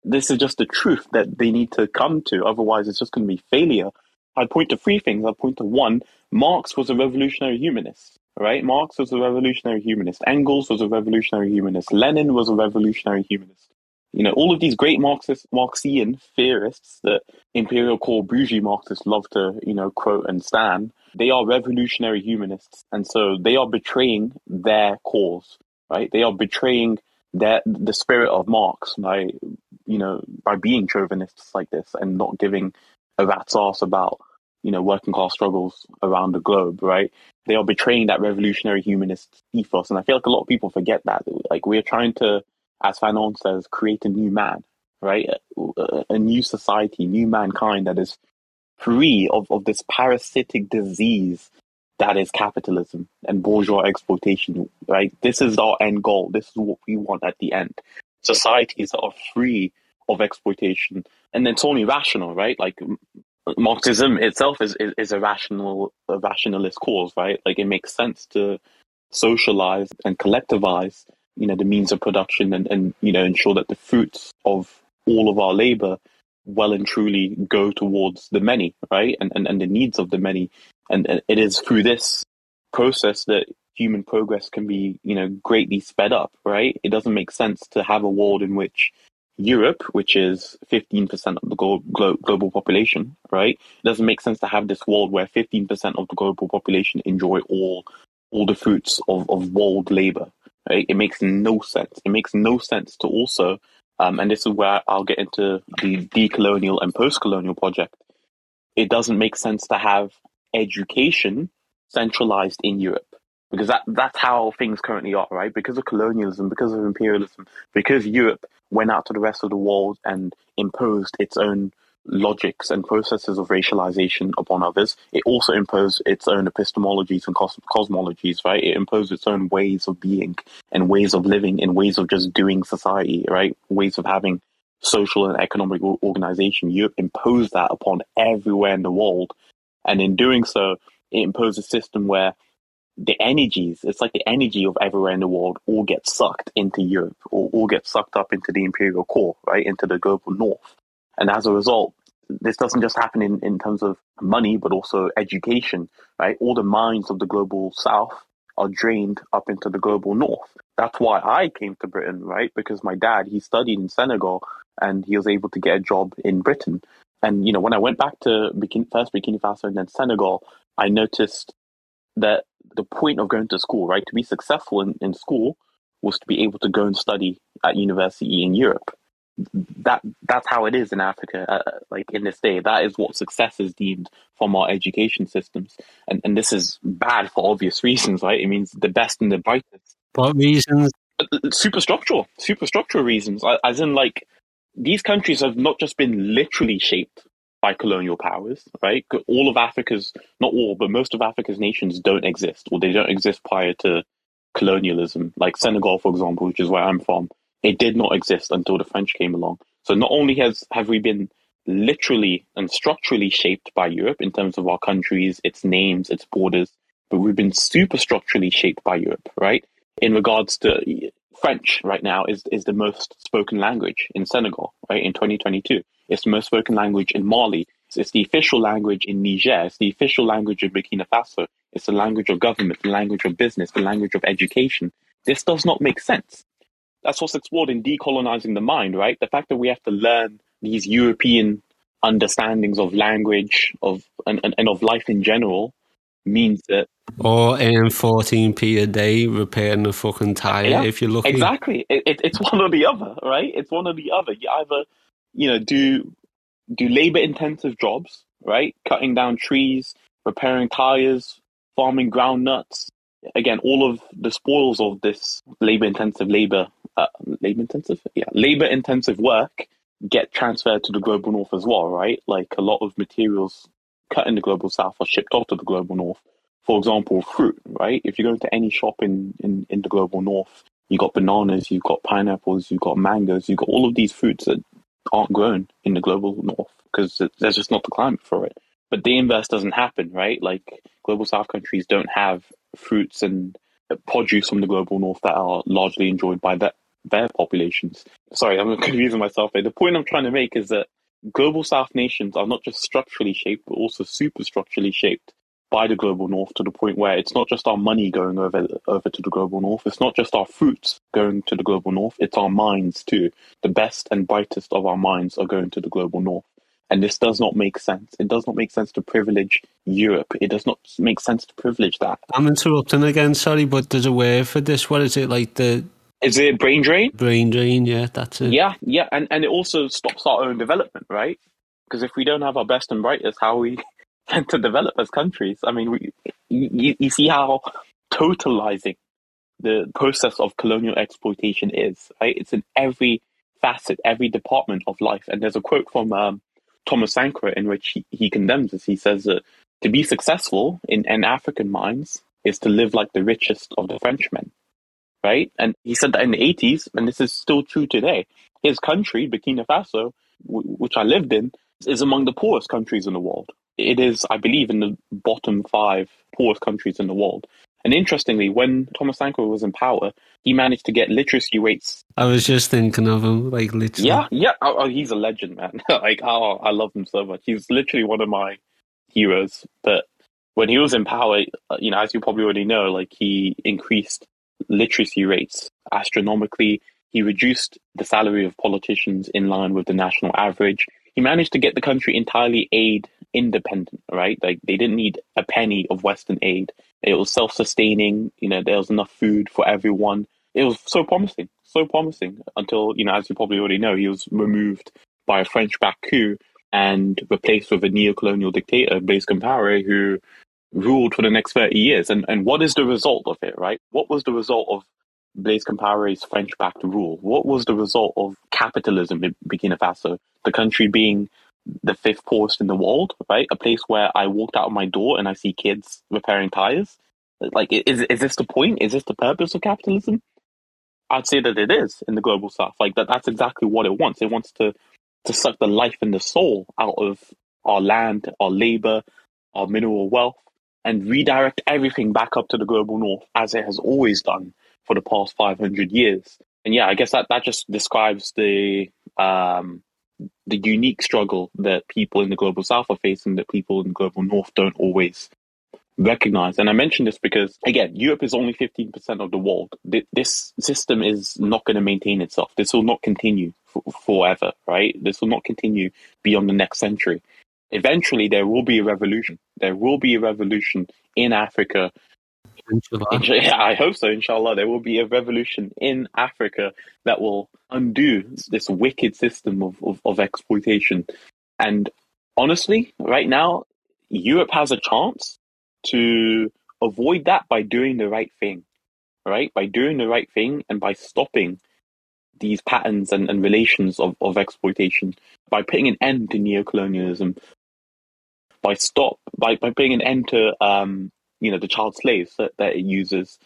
This is just the truth that they need to come to. Otherwise, it's just going to be failure. I'd point to three things. I'd point to one, Marx was a revolutionary humanist, right? Marx was a revolutionary humanist. Engels was a revolutionary humanist. Lenin was a revolutionary humanist. You know, all of these great Marxist, Marxian theorists that imperial core bourgeois Marxists love to, you know, quote and stand, they are revolutionary humanists. And so they are betraying their cause, right? They are betraying their, the spirit of Marx by, you know, by being chauvinists like this and not giving rat's ass about, you know, working class struggles around the globe, right? They are betraying that revolutionary humanist ethos. And I feel like a lot of people forget that. Like we're trying to as Fanon says, create a new man, right? A, a, new society, new mankind that is free of, of this parasitic disease that is capitalism and bourgeois exploitation, right? This is our end goal. This is what we want at the end. Societies that are free of exploitation. And it's only rational, right? Like Marxism itself is, is, is a rational, a rationalist cause, right? Like it makes sense to socialize and collectivize you know the means of production and, and you know ensure that the fruits of all of our labor well and truly go towards the many right and, and, and the needs of the many and, and it is through this process that human progress can be you know greatly sped up right it doesn't make sense to have a world in which Europe, which is 15% of the glo- glo- global population, right? It doesn't make sense to have this world where 15% of the global population enjoy all all the fruits of, of world labor. Right? It makes no sense. It makes no sense to also, um, and this is where I'll get into the decolonial and post-colonial project. It doesn't make sense to have education centralized in Europe because that that's how things currently are, right? Because of colonialism, because of imperialism, because Europe went out to the rest of the world and imposed its own logics and processes of racialization upon others. It also imposed its own epistemologies and cos- cosmologies, right? It imposed its own ways of being and ways of living and ways of just doing society, right? Ways of having social and economic organization. Europe imposed that upon everywhere in the world. And in doing so, it imposed a system where the energies, it's like the energy of everywhere in the world all gets sucked into Europe or all get sucked up into the imperial core, right? Into the global north. And as a result, this doesn't just happen in, in terms of money, but also education, right? All the minds of the global south are drained up into the global north. That's why I came to Britain, right? Because my dad, he studied in Senegal and he was able to get a job in Britain. And, you know, when I went back to first Burkina Faso and then Senegal, I noticed that the point of going to school, right, to be successful in, in school was to be able to go and study at university in Europe. That that's how it is in Africa. Uh, like in this day, that is what success is deemed from our education systems, and and this is bad for obvious reasons, right? It means the best and the brightest. What reasons? Uh, uh, superstructural, superstructural reasons, as in like these countries have not just been literally shaped by colonial powers, right? All of Africa's, not all, but most of Africa's nations don't exist, or they don't exist prior to colonialism. Like Senegal, for example, which is where I'm from, it did not exist until the French came along. So not only has have we been literally and structurally shaped by Europe in terms of our countries, its names, its borders, but we've been super structurally shaped by Europe, right? In regards to French right now is is the most spoken language in Senegal, right? In 2022, it's the most spoken language in Mali. It's the official language in Niger. It's the official language of Burkina Faso. It's the language of government, the language of business, the language of education. This does not make sense. That's what's explored in decolonizing the mind, right? The fact that we have to learn these European understandings of language of and, and, and of life in general means that or earn 14p a day repairing a fucking tire yeah, if you're lucky. Exactly. It, it, it's one or the other, right? It's one or the other. You either, you know, do do labor intensive jobs, right? Cutting down trees, repairing tires, farming groundnuts. Again, all of the spoils of this labor intensive labor, uh, labor intensive, yeah, labor intensive work get transferred to the global north as well, right? Like a lot of materials cut in the global south are shipped off to the global north. For example, fruit, right? If you go to any shop in, in, in the global north, you got bananas, you've got pineapples, you've got mangoes, you've got all of these fruits that aren't grown in the global north because there's just not the climate for it. But the inverse doesn't happen, right? Like global south countries don't have fruits and uh, produce from the global north that are largely enjoyed by that, their populations. Sorry, I'm confusing myself here. The point I'm trying to make is that global south nations are not just structurally shaped, but also superstructurally shaped by the global north to the point where it's not just our money going over over to the global north. It's not just our fruits going to the global north. It's our minds too. The best and brightest of our minds are going to the global north. And this does not make sense. It does not make sense to privilege Europe. It does not make sense to privilege that. I'm interrupting again, sorry, but there's a word for this. What is it like the is it brain drain? Brain drain, yeah, that's it. Yeah, yeah, and and it also stops our own development, right? Because if we don't have our best and brightest, how we tend to develop as countries? I mean, we, you, you see how totalizing the process of colonial exploitation is, right? It's in every facet, every department of life. And there's a quote from um, Thomas Sankara in which he, he condemns this. He says that to be successful in, in African minds is to live like the richest of the Frenchmen right? And he said that in the 80s, and this is still true today. His country, Burkina Faso, w- which I lived in, is among the poorest countries in the world. It is, I believe, in the bottom five poorest countries in the world. And interestingly, when Thomas Sankara was in power, he managed to get literacy rates. I was just thinking of him, like literally. Yeah, yeah. Oh, oh, he's a legend, man. like, oh, I love him so much. He's literally one of my heroes. But when he was in power, uh, you know, as you probably already know, like he increased literacy rates astronomically. He reduced the salary of politicians in line with the national average. He managed to get the country entirely aid independent, right? Like they didn't need a penny of Western aid. It was self sustaining, you know, there was enough food for everyone. It was so promising, so promising until, you know, as you probably already know, he was removed by a French backed coup and replaced with a neo-colonial dictator, Blaise Compaoré, who ruled for the next 30 years. And, and what is the result of it, right? What was the result of Blaise Compaoré's French-backed rule? What was the result of capitalism in Burkina Faso? The country being the fifth poorest in the world, right? A place where I walked out of my door and I see kids repairing tires. Like, is is this the point? Is this the purpose of capitalism? I'd say that it is in the global south. Like that, that's exactly what it wants. It wants to to suck the life and the soul out of our land, our labor, our mineral wealth, and redirect everything back up to the global north as it has always done for the past 500 years. And yeah, I guess that, that just describes the um, the unique struggle that people in the global south are facing that people in the global north don't always recognize. And I mention this because, again, Europe is only 15% of the world. This system is not going to maintain itself. This will not continue forever, right? This will not continue beyond the next century. Eventually, there will be a revolution. There will be a revolution in Africa. Inshallah. I hope so, inshallah. There will be a revolution in Africa that will undo this wicked system of, of, of exploitation. And honestly, right now, Europe has a chance to avoid that by doing the right thing, right? By doing the right thing and by stopping these patterns and, and relations of, of exploitation, by putting an end to neocolonialism, by stop by, by putting an end to um, you know the child slaves that, that it uses.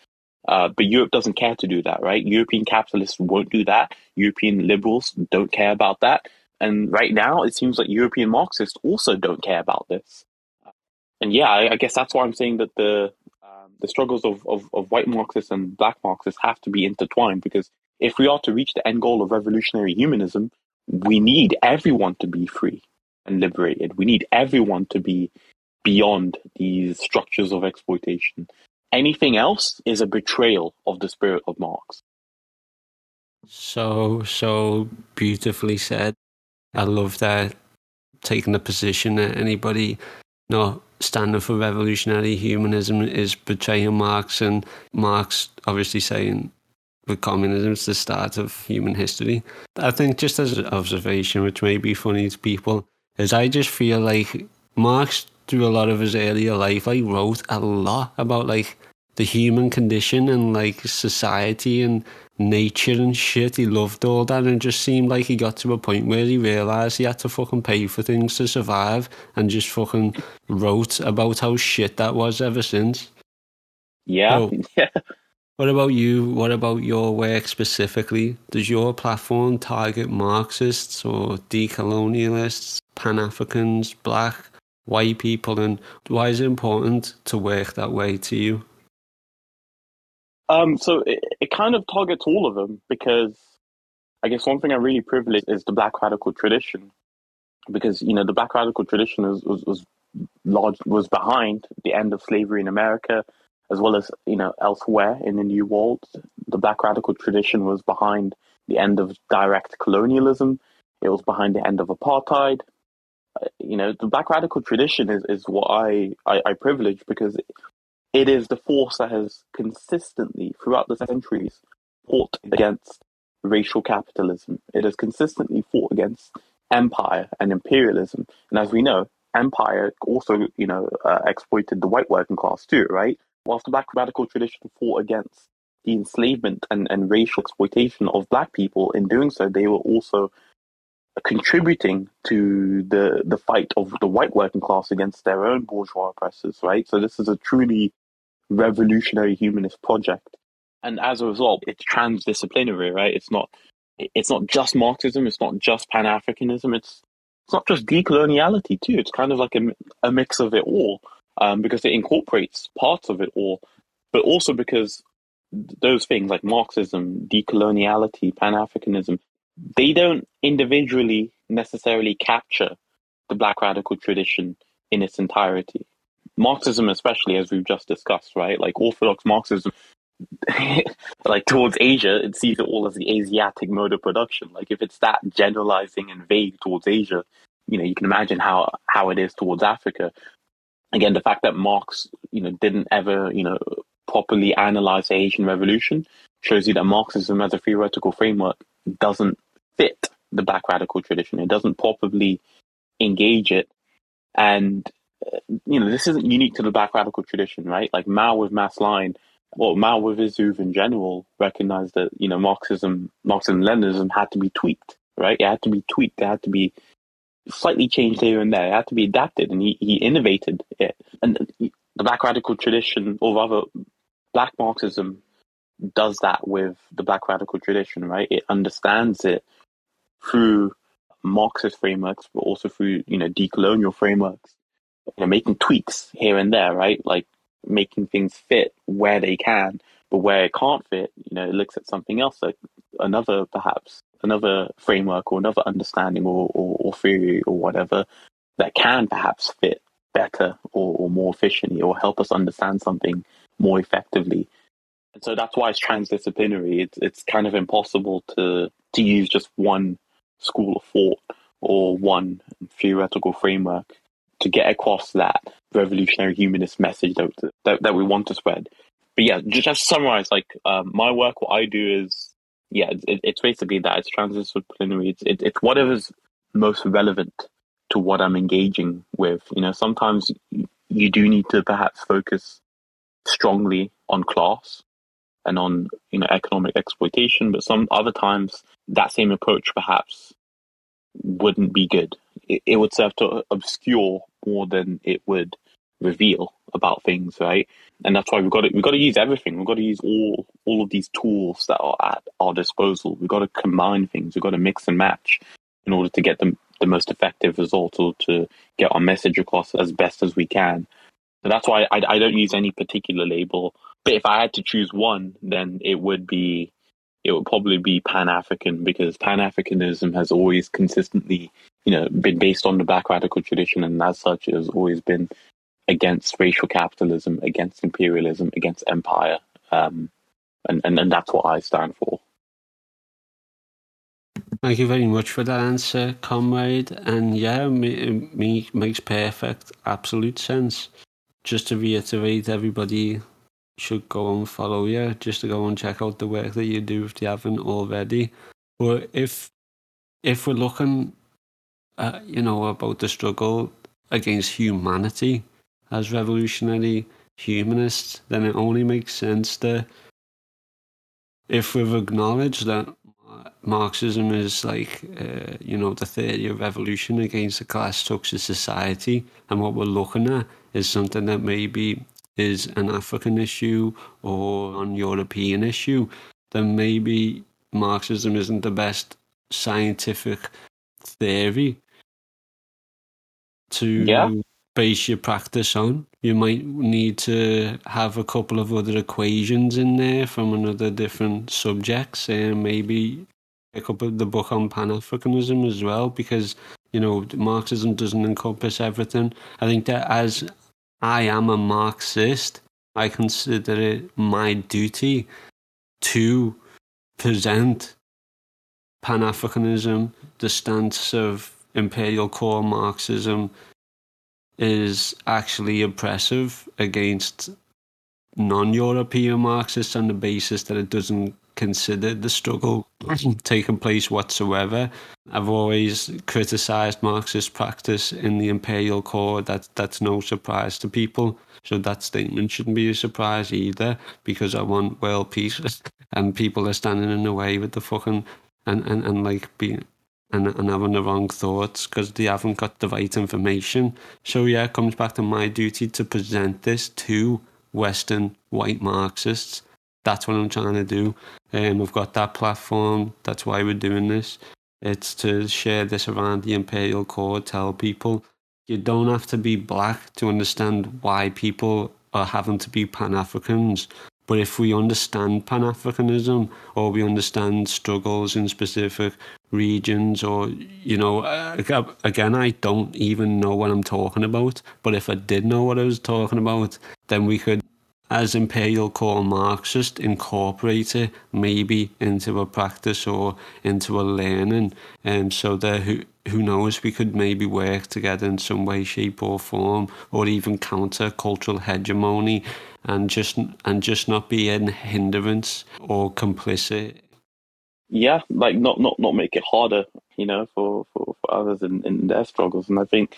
Uh, but Europe doesn't care to do that, right? European capitalists won't do that. European liberals don't care about that. And right now, it seems like European Marxists also don't care about this and yeah, I, I, guess that's why I'm saying that the um, the struggles of, of, of white Marxists and black Marxists have to be intertwined because if we are to reach the end goal of revolutionary humanism, we need everyone to be free and liberated. We need everyone to be beyond these structures of exploitation. Anything else is a betrayal of the spirit of Marx. So, so beautifully said. I love that taking the position that anybody not standing for revolutionary humanism is betraying Marx, and Marx obviously saying that communism is the start of human history. I think just as an observation, which may be funny to people, is I just feel like Marx, through a lot of his earlier life, like wrote a lot about like the human condition and like society and nature and shit. He loved all that, and it just seemed like he got to a point where he realised he had to fucking pay for things to survive, and just fucking wrote about how shit that was ever since. Yeah, so, yeah. What about you? What about your work specifically? Does your platform target Marxists or decolonialists, Pan Africans, black, white people, and why is it important to work that way to you? Um, so it, it kind of targets all of them because I guess one thing I'm really privileged is the Black radical tradition, because you know the Black radical tradition was was, was large was behind the end of slavery in America, as well as you know elsewhere in the New World. The Black radical tradition was behind the end of direct colonialism. It was behind the end of apartheid. You know, the Black radical tradition is, is what I, I, I privilege because it is the force that has consistently, throughout the centuries, fought against racial capitalism. It has consistently fought against empire and imperialism. And as we know, empire also, you know, uh, exploited the white working class too, right? Whilst the black radical tradition fought against the enslavement and, and racial exploitation of black people, in doing so, they were also contributing to the the fight of the white working class against their own bourgeois oppressors, right? So this is a truly revolutionary humanist project. And as a result, it's transdisciplinary, right? It's not it's not just Marxism, it's not just Pan Africanism, it's it's not just decoloniality too. It's kind of like a, a mix of it all, um, because it incorporates parts of it all, but also because those things like Marxism, decoloniality, Pan Africanism, they don't individually necessarily capture the Black radical tradition in its entirety. Marxism, especially as we've just discussed, right? Like Orthodox Marxism like towards Asia, it sees it all as the Asiatic mode of production. Like if it's that generalizing and vague towards Asia, you know, you can imagine how how it is towards Africa. Again, the fact that Marx, you know, didn't ever, you know, properly analyze the Haitian Revolution shows you that Marxism as a theoretical framework doesn't fit the black radical tradition. It doesn't properly engage it. And, uh, you know, this isn't unique to the black radical tradition, right? Like Mao with Mass Line, well, Mao with Zoov in general recognized that, you know, Marxism, Marxism Leninism had to be tweaked, right? It had to be tweaked. It had to be slightly changed here and there. It had to be adapted, and he, he innovated it. And the black radical tradition, or rather, black Marxism does that with the black radical tradition, right? It understands it through Marxist frameworks, but also through, you know, decolonial frameworks, you know, making tweaks here and there, right? Like making things fit where they can, but where it can't fit, you know, it looks at something else, like another perhaps another framework or another understanding or, or, or theory or whatever that can perhaps fit better or, or more efficiently or help us understand something more effectively. And so that's why it's transdisciplinary. It's it's kind of impossible to to use just one school of thought or one theoretical framework to get across that revolutionary humanist message that that, that we want to spread. But yeah, just, to summarize, like um, my work, what I do is yeah, it, it's basically that it's transdisciplinary. It's it, it's whatever's most relevant to what I'm engaging with. You know, sometimes you do need to perhaps focus strongly on class and on you know economic exploitation, but some other times that same approach perhaps wouldn't be good. It, it would serve to obscure more than it would reveal about things, right? And that's why we've got to we've got to use everything. We've got to use all all of these tools that are at our disposal. We've got to combine things. We've got to mix and match in order to get the the most effective result or to get our message across as best as we can. So that's why I, I don't use any particular label. But if I had to choose one, then it would be it would probably be Pan African because Pan Africanism has always consistently, you know, been based on the black radical tradition, and as such, it has always been against racial capitalism, against imperialism, against empire, um, and, and and that's what I stand for. Thank you very much for that answer, comrade. And yeah, me, me makes perfect, absolute sense. Just to reiterate, everybody should go and follow you, just to go and check out the work that you do if they haven't already. But if if we're looking at, you know, about the struggle against humanity as revolutionary humanists, then it only makes sense that if we've acknowledged that Marxism is like, uh, you know, the theory of revolution against a class structure society, and what we're looking at is something that maybe is an African issue or an European issue, then maybe Marxism isn't the best scientific theory to yeah. base your practice on. You might need to have a couple of other equations in there from another different subjects and maybe pick up the book on Pan Africanism as well because you know Marxism doesn't encompass everything. I think that as I am a Marxist, I consider it my duty to present Pan Africanism, the stance of imperial core Marxism is actually oppressive against non European Marxists on the basis that it doesn't consider the struggle mm-hmm. taking place whatsoever. I've always criticised Marxist practice in the imperial core. That that's no surprise to people. So that statement shouldn't be a surprise either, because I want world peace, and people are standing in the way with the fucking and and, and like being and, and having the wrong thoughts because they haven't got the right information. So yeah, it comes back to my duty to present this to Western white Marxists that's what I'm trying to do. Um, we've got that platform. That's why we're doing this. It's to share this around the imperial core, tell people you don't have to be black to understand why people are having to be Pan Africans. But if we understand Pan Africanism or we understand struggles in specific regions, or, you know, again, I don't even know what I'm talking about. But if I did know what I was talking about, then we could as Imperial Core Marxist, incorporate it maybe into a practice or into a learning, and um, so that who who knows we could maybe work together in some way, shape, or form, or even counter cultural hegemony, and just and just not be an hindrance or complicit. Yeah, like not not not make it harder, you know, for for, for others in, in their struggles, and I think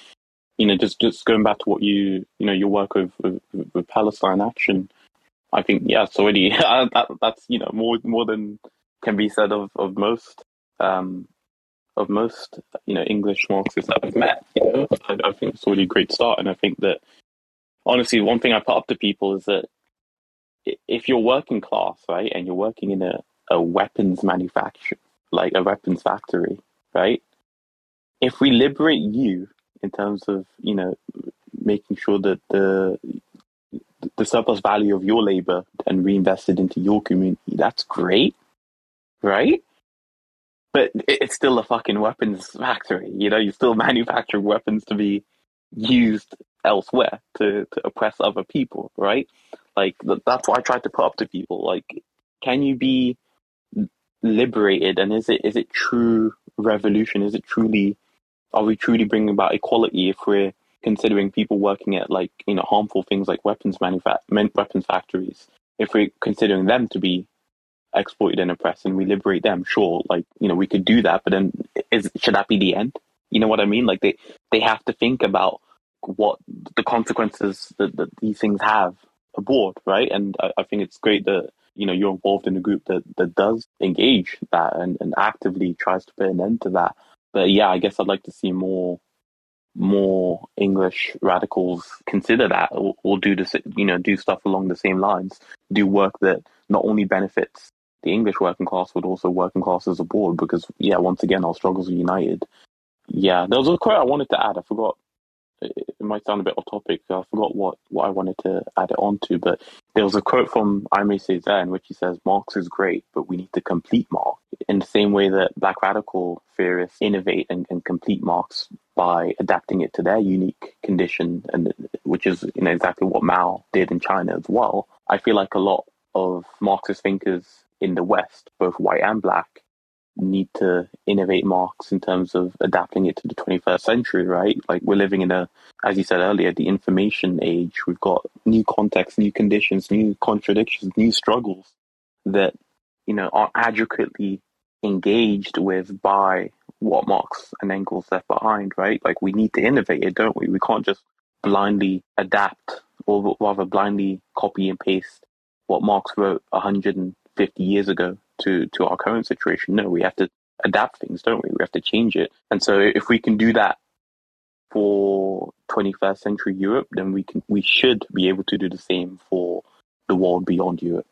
you know, just just going back to what you you know your work with with, with Palestine Action, I think yeah, it's already that, that's you know more more than can be said of of most um, of most you know English Marxists that I've met. You know, I, I think it's already a great start, and I think that honestly, one thing I put up to people is that if you're working class, right, and you're working in a, a weapons manufacturer, like a weapons factory, right, if we liberate you in terms of you know making sure that the the surplus value of your labor and reinvested into your community that's great right? But it's still a fucking weapons factory you know you're still manufacture weapons to be used elsewhere to, to oppress other people right? Like that's what i try to put up to people like can you be liberated and is it is it true revolution? Is it truly are we truly bringing about equality if we're considering people working at like you know harmful things like weapons manufa- weapons factories? If we're considering them to be exploited and oppressed and we liberate them sure like you know we could do that but then is should that be the end? You know what i mean? Like they they have to think about what the consequences that, that these things have aboard right? And I, I think it's great that you know you're involved in a group that that does engage that and, and actively tries to put an end to that but yeah, I guess I'd like to see more more English radicals consider that or, or do this, you know, do stuff along the same lines, do work that not only benefits the English working class, but also working classes abroad. Because yeah, once again, our struggles are united. Yeah, there was a quote I wanted to add. I forgot it might sound a bit off topic. I forgot what, what I wanted to add it on to, but there was a quote from Aimé Césaire in which he says, Marx is great, but we need to complete Marx. In the same way that black radical theorists innovate and, and complete Marx by adapting it to their unique condition, and which is you know, exactly what Mao did in China as well. I feel like a lot of Marxist thinkers in the West, both white and black, need to innovate Marx in terms of adapting it to the 21st century, right? Like we're living in a, as you said earlier, the information age. We've got new contexts, new conditions, new contradictions, new struggles that, you know, are adequately engaged with by what Marx and Engels left behind, right? Like we need to innovate it, don't we? We can't just blindly adapt or rather blindly copy and paste what Marx wrote 150 years ago to to our current situation. No, we have to adapt things, don't we? We have to change it. And so if we can do that for 21st century Europe, then we can we should be able to do the same for the world beyond Europe.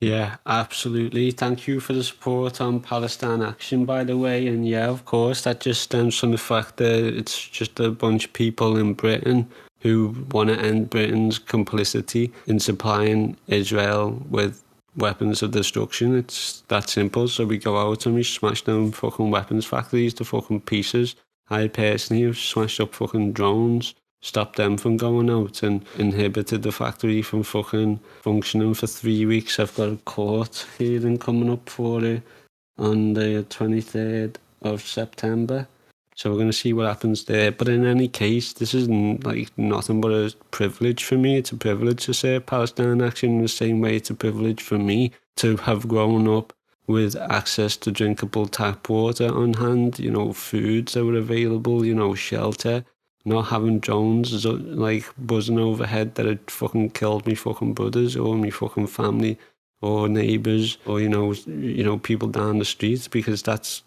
Yeah, absolutely. Thank you for the support on Palestine Action, by the way. And yeah, of course, that just stems from the fact that it's just a bunch of people in Britain who want to end Britain's complicity in supplying Israel with weapons of destruction. It's that simple. So we go out and we smash down fucking weapons factories to fucking pieces. I personally have smashed up fucking drones, stopped them from going out and inhibited the factory from fucking functioning for three weeks. I've got a court hearing coming up for it on the 23rd of September. So we're going to see what happens there. But in any case, this is like nothing but a privilege for me. It's a privilege to say Palestine Action in the same way it's a privilege for me to have grown up with access to drinkable tap water on hand, you know, foods that were available, you know, shelter, not having drones like buzzing overhead that had fucking killed me fucking brothers or me fucking family or neighbours or you know you know people down the streets because that's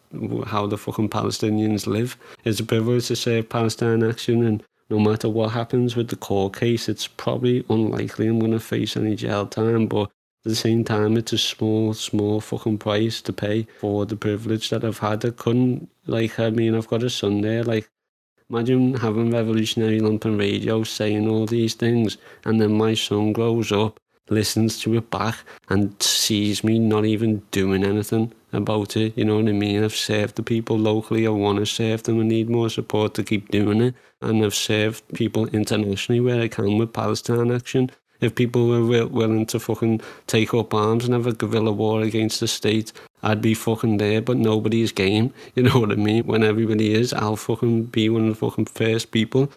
how the fucking Palestinians live. It's a privilege to say Palestine action and no matter what happens with the court case, it's probably unlikely I'm going to face any jail time, but at the same time, it's a small, small fucking price to pay for the privilege that I've had. I couldn't, like, I mean, I've got a son there, like, imagine having revolutionary lumpen radio saying all these things, and then my son grows up listens to it back and sees me not even doing anything about it. You know what I mean? I've served the people locally. I want to serve them. I need more support to keep doing it. And I've served people internationally where I can with Palestine Action. If people were willing to fucking take up arms and have a guerrilla war against the state, I'd be fucking there, but nobody's game. You know what I mean? When everybody is, I'll fucking be one of the fucking first people.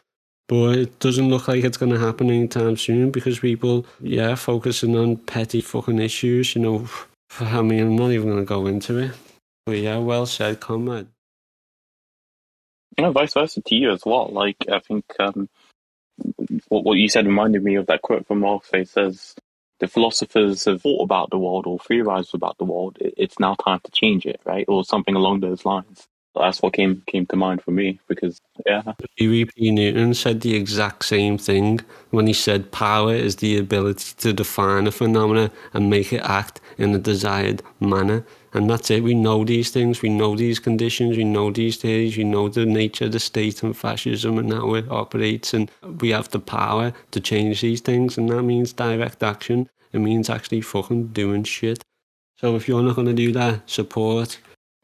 But it doesn't look like it's going to happen anytime soon because people, yeah, focusing on petty fucking issues, you know. I mean, I'm not even going to go into it. But yeah, well said, comrade. You know, vice versa to you as well. Like, I think um, what, what you said reminded me of that quote from Marx. It says, the philosophers have thought about the world or theorized about the world. It's now time to change it, right? Or something along those lines. That's what came came to mind for me because yeah. Huey Newton said the exact same thing when he said power is the ability to define a phenomena and make it act in a desired manner. And that's it. We know these things. We know these conditions. We know these theories. We know the nature of the state and fascism and how it operates. And we have the power to change these things. And that means direct action. It means actually fucking doing shit. So if you're not going to do that, support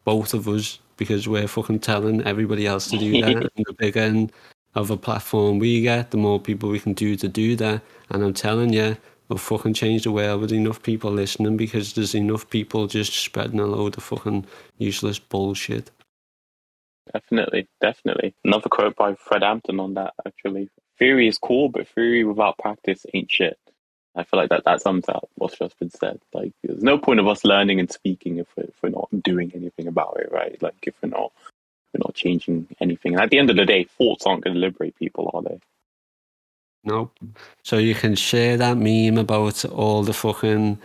both of us because we're fucking telling everybody else to do that. and the bigger of a platform we get, the more people we can do to do that. And I'm telling you, we'll fucking change the world with enough people listening because there's enough people just spreading a load of fucking useless bullshit. Definitely, definitely. Another quote by Fred Hampton on that actually. Theory is cool, but theory without practice ain't shit. I feel like that, that sums up what's just been said. Like, there's no point of us learning and speaking if we're, if we're not doing anything about it, right? Like, if we're not, if we're not changing anything. And at the end of the day, thoughts aren't going to liberate people, are they? Nope. So you can share that meme about all the fucking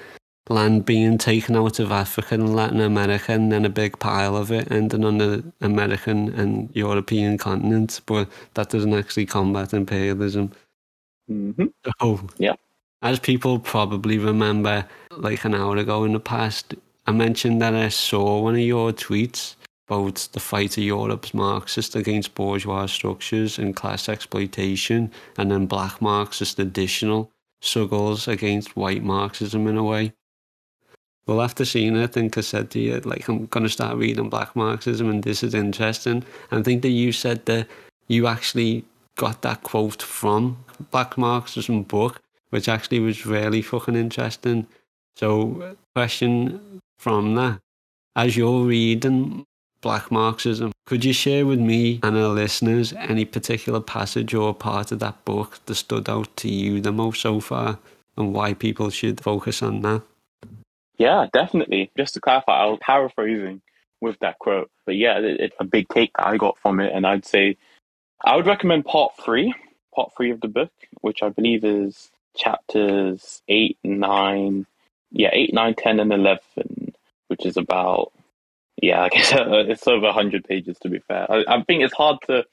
land being taken out of Africa and Latin America and then a big pile of it ending on the American and European continent, but that doesn't actually combat imperialism. Mm-hmm. Oh, yeah. As people probably remember, like an hour ago in the past, I mentioned that I saw one of your tweets about the fight of Europe's Marxists against bourgeois structures and class exploitation, and then black Marxist additional struggles against white Marxism in a way. Well, after seeing it, I think I said to you, like, I'm going to start reading Black Marxism, and this is interesting. And I think that you said that you actually got that quote from Black Marxism book, which actually was really fucking interesting. So, question from that. As you're reading Black Marxism. Could you share with me and our listeners any particular passage or part of that book that stood out to you the most so far and why people should focus on that? Yeah, definitely. Just to clarify, I was paraphrasing with that quote. But yeah, it's it, a big take that I got from it. And I'd say I would recommend part three, part three of the book, which I believe is chapters eight, nine, yeah, eight, nine, ten, and 11, which is about yeah, I guess it's over hundred pages to be fair. I, I, think it's hard to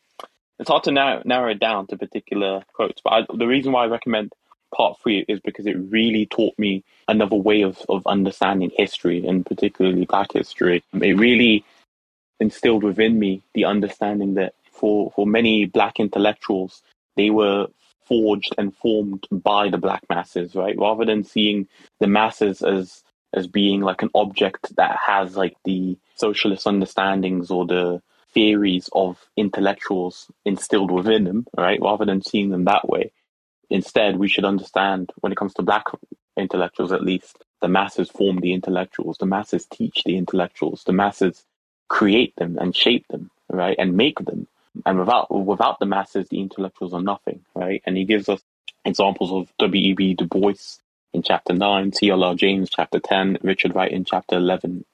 it's hard to narrow, narrow it down to particular quotes. But I, the reason why I recommend part three is because it really taught me another way of, of understanding history and particularly black history. It really instilled within me the understanding that for, for many black intellectuals, they were forged and formed by the black masses, right? Rather than seeing the masses as as being like an object that has like the socialist understandings or the theories of intellectuals instilled within them, right? Rather than seeing them that way. Instead, we should understand when it comes to black intellectuals, at least, the masses form the intellectuals, the masses teach the intellectuals, the masses create them and shape them, right? And make them. And without without the masses, the intellectuals are nothing, right? And he gives us examples of W.E.B. Du Bois in chapter 9, C.L.R. James chapter 10, Richard Wright in chapter 11.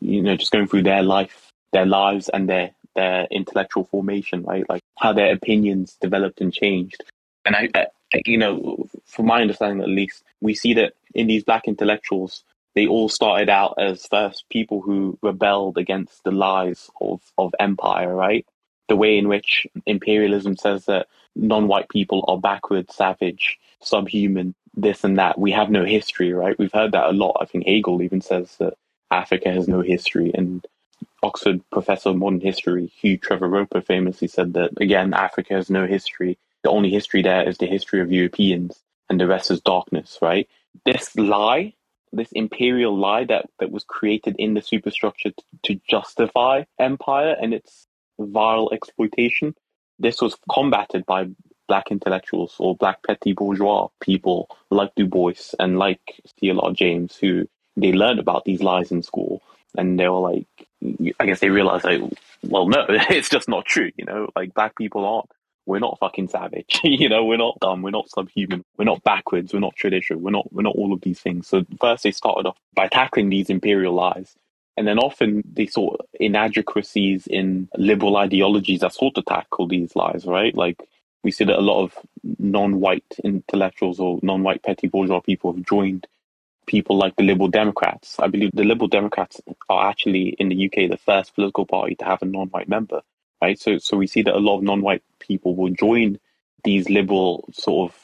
You know, just going through their life, their lives and their, their intellectual formation, right? Like how their opinions developed and changed. And I, I you know, from my understanding at least, we see that in these black intellectuals, they all started out as first people who rebelled against the lies of, of empire, right? The way in which imperialism says that non-white people are backward, savage, subhuman, this and that. We have no history, right? We've heard that a lot. I think Hegel even says that Africa has no history. And Oxford professor of modern history, Hugh Trevor Roper, famously said that, again, Africa has no history. The only history there is the history of Europeans, and the rest is darkness, right? This lie this imperial lie that, that was created in the superstructure to, to justify empire and its vile exploitation. This was combated by black intellectuals or black petty bourgeois people like Du Bois and like C.L.R. James, who they learned about these lies in school and they were like, I guess they realized like, well, no, it's just not true. You know, like black people aren't. We're not fucking savage. you know, we're not dumb. We're not subhuman. We're not backwards. We're not traditional. We're not. We're not all of these things. So first, they started off by tackling these imperial lies, and then often they saw inadequacies in liberal ideologies that sought to tackle these lies. Right, like we see that a lot of non-white intellectuals or non-white petty bourgeois people have joined people like the Liberal Democrats. I believe the Liberal Democrats are actually in the UK the first political party to have a non-white member, right? So, so we see that a lot of non-white people will join these liberal sort of.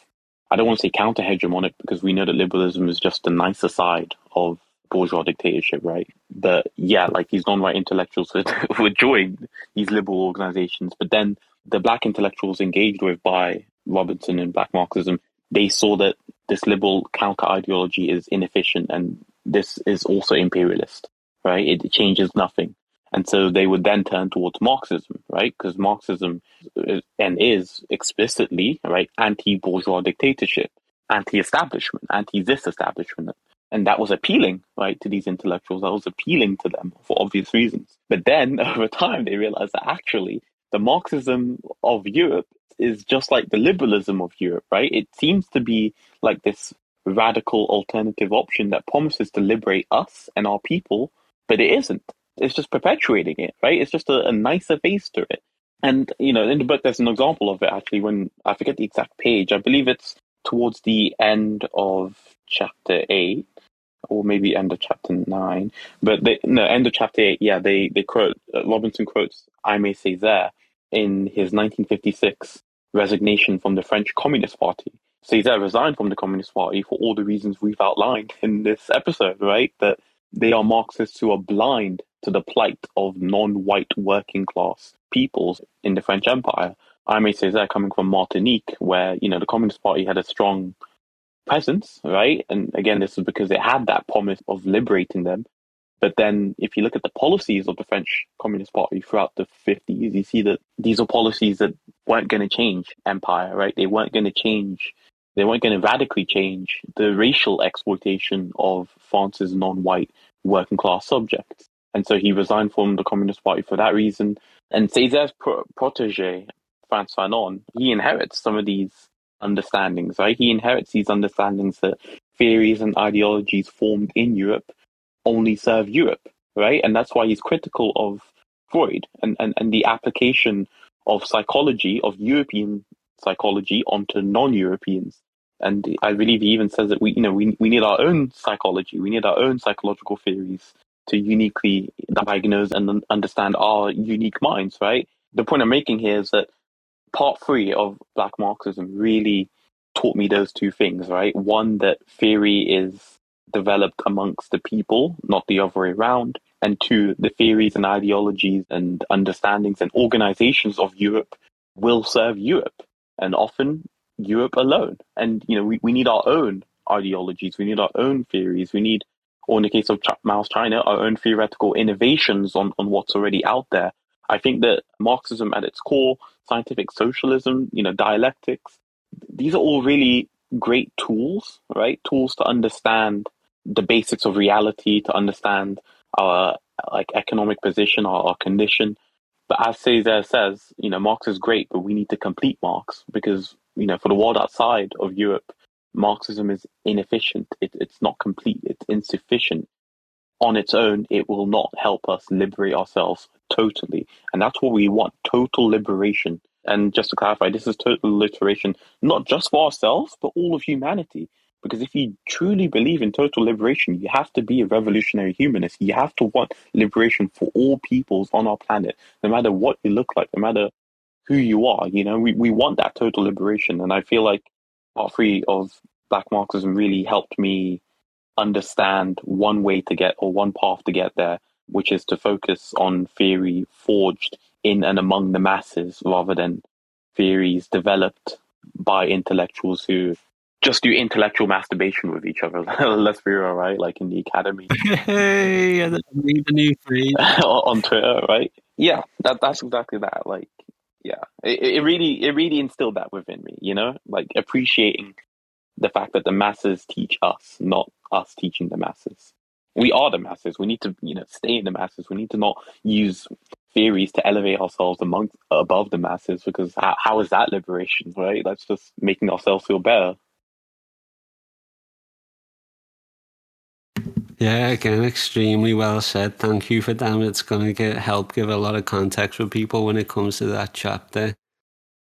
I don't want to say counter hegemonic because we know that liberalism is just the nicer side of bourgeois dictatorship, right? But yeah, like these non-white intellectuals would, join these liberal organizations, but then the black intellectuals engaged with by Robinson and black Marxism, they saw that this liberal counter ideology is inefficient and this is also imperialist, right? It changes nothing. And so they would then turn towards Marxism, right? Because Marxism is, and is explicitly, right, anti-bourgeois dictatorship, anti-establishment, anti-this establishment. And that was appealing, right, to these intellectuals. That was appealing to them for obvious reasons. But then over time, they realized that actually the Marxism of Europe is just like the liberalism of Europe, right? It seems to be like this radical alternative option that promises to liberate us and our people, but it isn't. It's just perpetuating it, right? It's just a, a nicer face to it. And, you know, in the book, there's an example of it actually when I forget the exact page. I believe it's towards the end of chapter eight or maybe end of chapter nine, but they, no, end of chapter eight. Yeah, they, they quote, uh, Robinson quotes Aimé Césaire in his 1956 resignation from the French Communist Party. Césaire resigned from the Communist Party for all the reasons we've outlined in this episode, right? That they are Marxists who are blind to the plight of non-white working class peoples in the French Empire. Aimé Césaire coming from Martinique, where, you know, the Communist Party had a strong presence, right? And again, this is because it had that promise of liberating them. But then, if you look at the policies of the French Communist Party throughout the 50s, you see that these are policies that weren't going to change empire, right? They weren't going to change, they weren't going to radically change the racial exploitation of France's non white working class subjects. And so he resigned from the Communist Party for that reason. And Césaire's pro- protege, Frantz Fanon, he inherits some of these understandings, right? He inherits these understandings that theories and ideologies formed in Europe only serve Europe, right? And that's why he's critical of Freud and, and, and the application of psychology, of European psychology onto non-Europeans. And I believe he even says that we, you know, we, we need our own psychology. We need our own psychological theories to uniquely diagnose and understand our unique minds, right? The point I'm making here is that part three of Black Marxism really taught me those two things, right? One, that theory is developed amongst the people, not the other way around. And two, the theories and ideologies and understandings and organizations of Europe will serve Europe and often Europe alone. And, you know, we, we need our own ideologies. We need our own theories. We need, or in the case of Mao's China, our own theoretical innovations on, on what's already out there. I think that Marxism at its core, scientific socialism, you know, dialectics, these are all really great tools, right? Tools to understand the basics of reality, to understand our like economic position, our, our condition. But as Césaire says, you know, Marx is great, but we need to complete Marx because, you know, for the world outside of Europe, Marxism is inefficient. It, it's not complete. It's insufficient. On its own, it will not help us liberate ourselves totally. And that's what we want total liberation. And just to clarify, this is total liberation, not just for ourselves, but all of humanity. Because if you truly believe in total liberation, you have to be a revolutionary humanist. You have to want liberation for all peoples on our planet, no matter what you look like, no matter who you are. You know, we, we want that total liberation. And I feel like part three of Black Marxism really helped me understand one way to get or one path to get there, which is to focus on theory forged in and among the masses rather than theories developed by intellectuals who just do intellectual masturbation with each other. Let's be real, right? Like in the academy. hey, I need a new phrase. on Twitter, right? Yeah, that that's exactly that. Like, yeah, it, it really it really instilled that within me. You know, like appreciating the fact that the masses teach us, not us teaching the masses. We are the masses. We need to, you know, stay in the masses. We need to not use theories to elevate ourselves among above the masses because how, how is that liberation, right? That's just making ourselves feel better. Yeah, again, extremely well said. Thank you for that. It's going to get help give a lot of context for people when it comes to that chapter.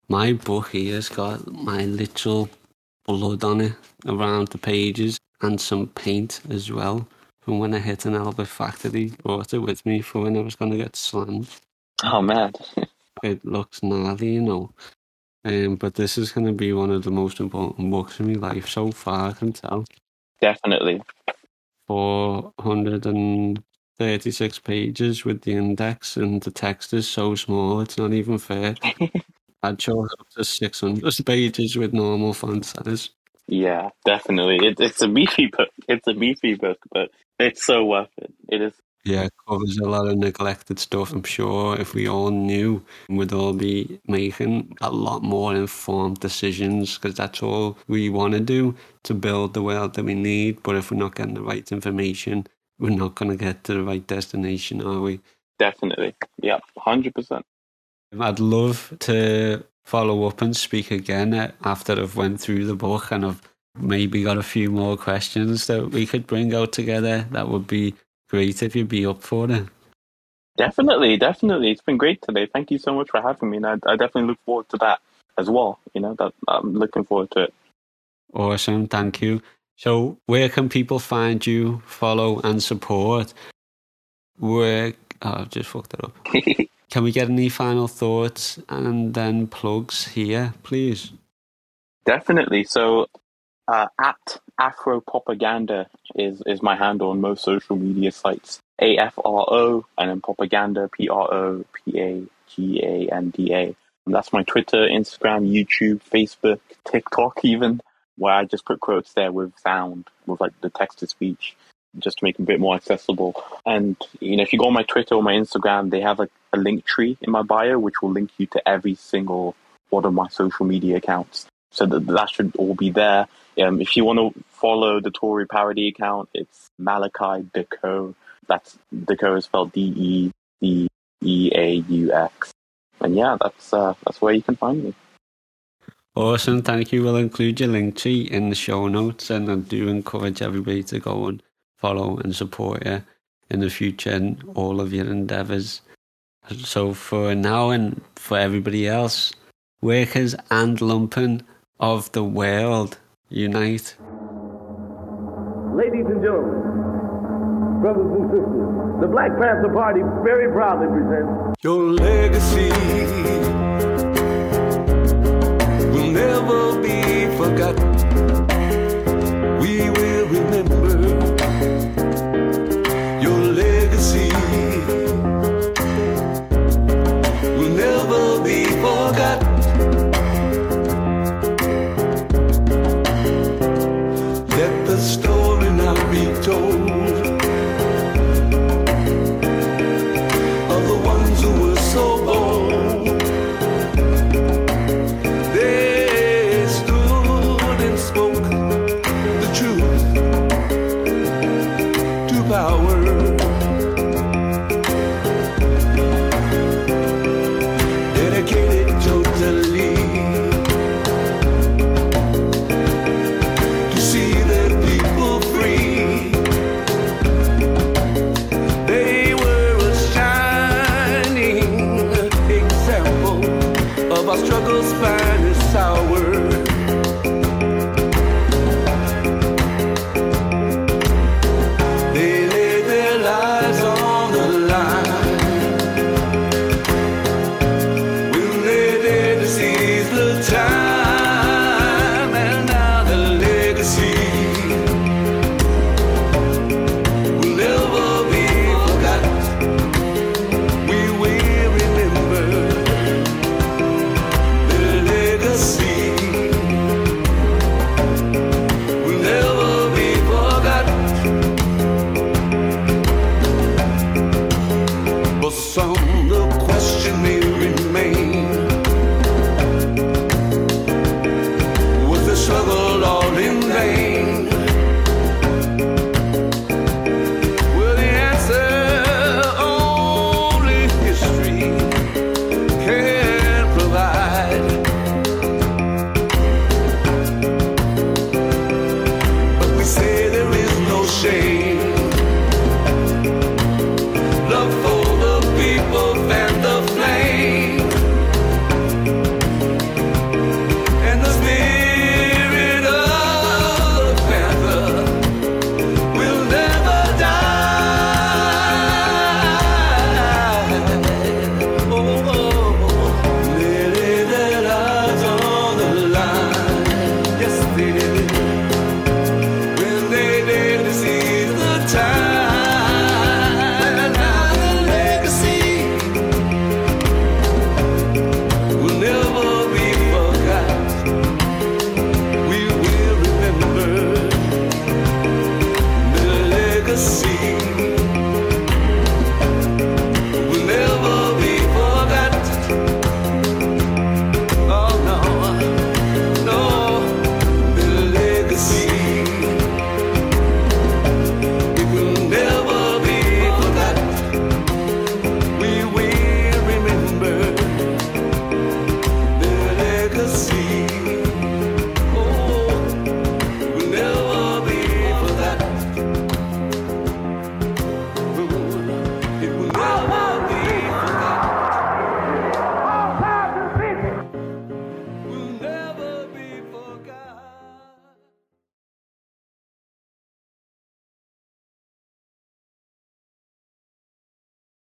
My book here has got my literal blood on it around the pages and some paint as well from when I hit an Elbit factory. Brought it with me for when I was going to get slammed. Oh man, it looks gnarly, you know. Um, but this is going to be one of the most important books in my life so far. I can tell. Definitely. 436 pages with the index, and the text is so small, it's not even fair. I'd show up to 600 pages with normal font size. Yeah, definitely. It, it's a beefy book. It's a beefy book, but it's so worth it. It is. Yeah, it covers a lot of neglected stuff. I'm sure if we all knew, we'd all be making a lot more informed decisions because that's all we want to do to build the world that we need. But if we're not getting the right information, we're not going to get to the right destination, are we? Definitely. Yeah, 100%. I'd love to follow up and speak again after I've went through the book and I've maybe got a few more questions that we could bring out together. That would be great if you'd be up for it. Definitely, definitely. It's been great today. Thank you so much for having me. And I, I definitely look forward to that as well. You know, that I'm looking forward to it. Awesome. Thank you. So, where can people find you, follow, and support? Where, oh, I've just fucked it up. can we get any final thoughts and then plugs here, please? Definitely. So, uh, at Afro Propaganda is, is my handle on most social media sites. A F R O and then propaganda P R O P A G A N D A. That's my Twitter, Instagram, YouTube, Facebook, TikTok, even where I just put quotes there with sound, with like the text to speech, just to make it a bit more accessible. And you know, if you go on my Twitter or my Instagram, they have like a link tree in my bio, which will link you to every single one of my social media accounts. So that that should all be there. Um, if you want to follow the Tory parody account, it's Malachi Dedeaux. That's Dedeaux is spelled D E D E A U X. And yeah, that's uh, that's where you can find me. Awesome, thank you. We'll include your link tree in the show notes, and I do encourage everybody to go and follow and support you in the future and all of your endeavours. So for now and for everybody else, workers and lumpen of the world unite. Ladies and gentlemen, brothers and sisters, the Black Panther Party very proudly presents Your legacy will never be forgotten. We will remember